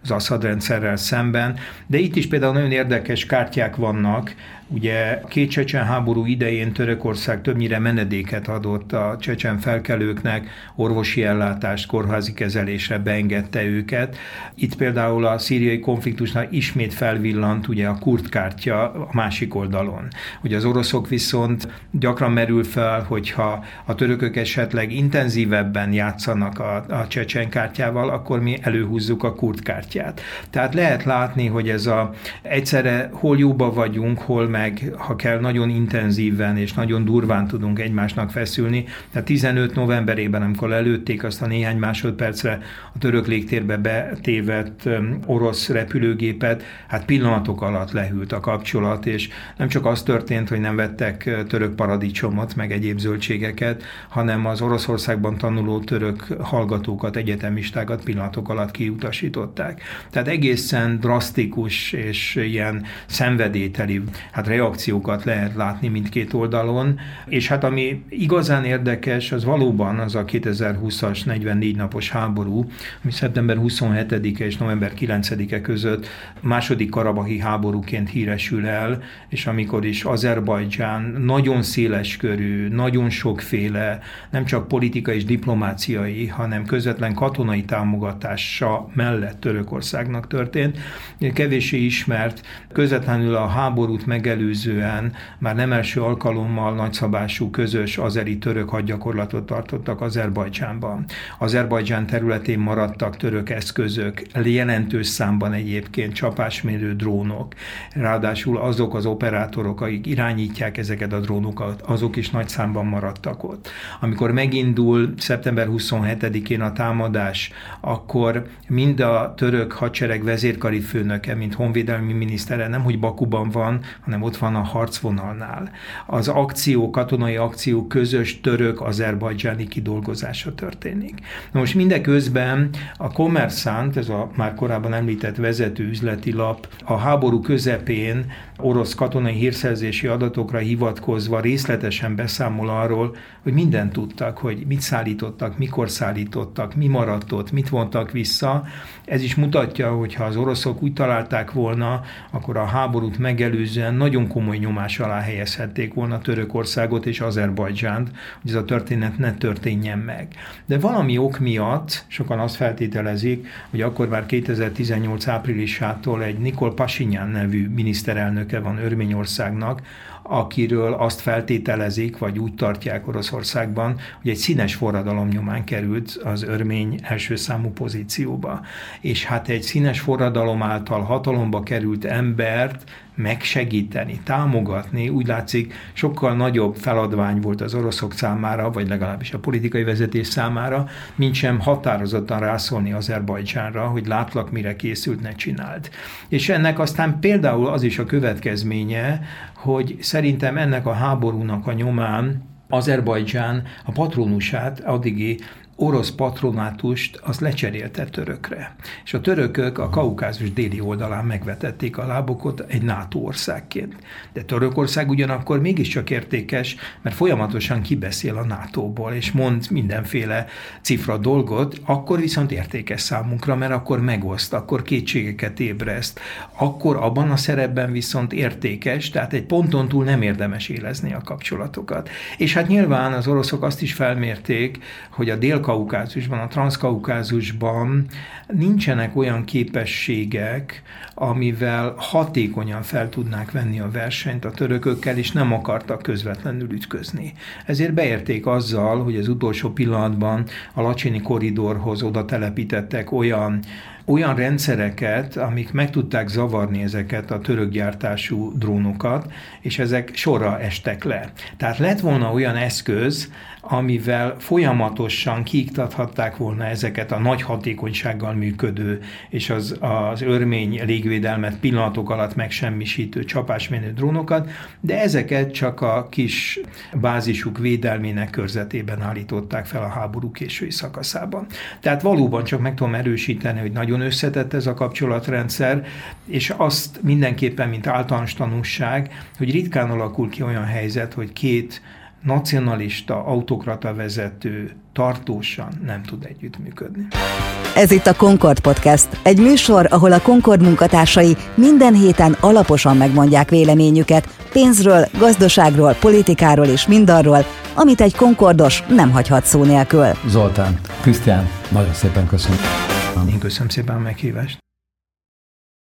az Assad rendszerrel szemben. De itt is például nagyon érdekes kártyák vannak, Ugye két csecsen háború idején Törökország többnyire menedéket adott a csecsen felkelőknek, orvosi ellátást, kórházi kezelésre beengedte őket. Itt például a szíriai konfliktusnál ismét felvillant ugye a kurtkártya a másik oldalon. Ugye az oroszok viszont gyakran merül fel, hogyha a törökök esetleg intenzívebben játszanak a, a csecsen kártyával, akkor mi előhúzzuk a kurtkártyát. Tehát lehet látni, hogy ez a egyszerre hol jóba vagyunk, hol meg, ha kell, nagyon intenzíven és nagyon durván tudunk egymásnak feszülni. Tehát 15 novemberében, amikor előtték azt a néhány másodpercre a török légtérbe betévett orosz repülőgépet, hát pillanatok alatt lehűlt a kapcsolat, és nem csak az történt, hogy nem vettek török paradicsomot, meg egyéb zöldségeket, hanem az Oroszországban tanuló török hallgatókat, egyetemistákat pillanatok alatt kiutasították. Tehát egészen drasztikus és ilyen szenvedételi, hát reakciókat lehet látni mindkét oldalon, és hát ami igazán érdekes, az valóban az a 2020-as 44 napos háború, ami szeptember 27-e és november 9-e között második karabahi háborúként híresül el, és amikor is Azerbajdzsán nagyon széles körű, nagyon sokféle, nem csak politikai és diplomáciai, hanem közvetlen katonai támogatása mellett Törökországnak történt. Kevéssé ismert, közvetlenül a háborút megelőző megelőzően már nem első alkalommal nagyszabású közös azeri török hadgyakorlatot tartottak Azerbajdzsánban. Azerbajdzsán területén maradtak török eszközök, jelentős számban egyébként csapásmérő drónok, ráadásul azok az operátorok, akik irányítják ezeket a drónokat, azok is nagy számban maradtak ott. Amikor megindul szeptember 27-én a támadás, akkor mind a török hadsereg vezérkari főnöke, mint honvédelmi minisztere nem, hogy Bakuban van, hanem ott van a harcvonalnál. Az akció, katonai akció közös török-azerbajdzsáni kidolgozása történik. Na most mindeközben a Commerçant, ez a már korábban említett vezető üzleti lap, a háború közepén orosz katonai hírszerzési adatokra hivatkozva részletesen beszámol arról, hogy mindent tudtak, hogy mit szállítottak, mikor szállítottak, mi maradt ott, mit vontak vissza. Ez is mutatja, hogy ha az oroszok úgy találták volna, akkor a háborút megelőzően nagyon komoly nyomás alá helyezhették volna Törökországot és Azerbajdzsánt, hogy ez a történet ne történjen meg. De valami ok miatt sokan azt feltételezik, hogy akkor már 2018 áprilisától egy Nikol Pasinyán nevű miniszterelnöke van Örményországnak, akiről azt feltételezik, vagy úgy tartják Oroszországban, hogy egy színes forradalom nyomán került az örmény első számú pozícióba. És hát egy színes forradalom által hatalomba került embert megsegíteni, támogatni, úgy látszik sokkal nagyobb feladvány volt az oroszok számára, vagy legalábbis a politikai vezetés számára, mint sem határozottan rászólni Azerbajdzsánra, hogy látlak, mire készült, ne csinált. És ennek aztán például az is a következménye, hogy szerintem ennek a háborúnak a nyomán Azerbajdzsán a patronusát addigi orosz patronátust az lecserélte törökre. És a törökök a kaukázus déli oldalán megvetették a lábokot egy NATO országként. De Törökország ugyanakkor mégiscsak értékes, mert folyamatosan kibeszél a NATO-ból, és mond mindenféle cifra dolgot, akkor viszont értékes számunkra, mert akkor megoszt, akkor kétségeket ébreszt, akkor abban a szerepben viszont értékes, tehát egy ponton túl nem érdemes élezni a kapcsolatokat. És hát nyilván az oroszok azt is felmérték, hogy a dél Dél-Kaukázusban, a Transzkaukázusban nincsenek olyan képességek, amivel hatékonyan fel tudnák venni a versenyt a törökökkel, és nem akartak közvetlenül ütközni. Ezért beérték azzal, hogy az utolsó pillanatban a Lacsini koridorhoz oda telepítettek olyan olyan rendszereket, amik meg tudták zavarni ezeket a török gyártású drónokat, és ezek sorra estek le. Tehát lett volna olyan eszköz, amivel folyamatosan kiiktathatták volna ezeket a nagy hatékonysággal működő és az, az örmény légvédelmet pillanatok alatt megsemmisítő csapásmenő drónokat, de ezeket csak a kis bázisuk védelmének körzetében állították fel a háború késői szakaszában. Tehát valóban csak meg tudom erősíteni, hogy nagyon összetett ez a kapcsolatrendszer, és azt mindenképpen, mint általános tanúság, hogy ritkán alakul ki olyan helyzet, hogy két nacionalista, autokrata vezető tartósan nem tud együttműködni. Ez itt a Concord Podcast, egy műsor, ahol a Concord munkatársai minden héten alaposan megmondják véleményüket pénzről, gazdaságról, politikáról és mindarról, amit egy Concordos nem hagyhat szó nélkül. Zoltán, Krisztián, nagyon szépen köszönöm. Én köszönöm szépen a meghívást.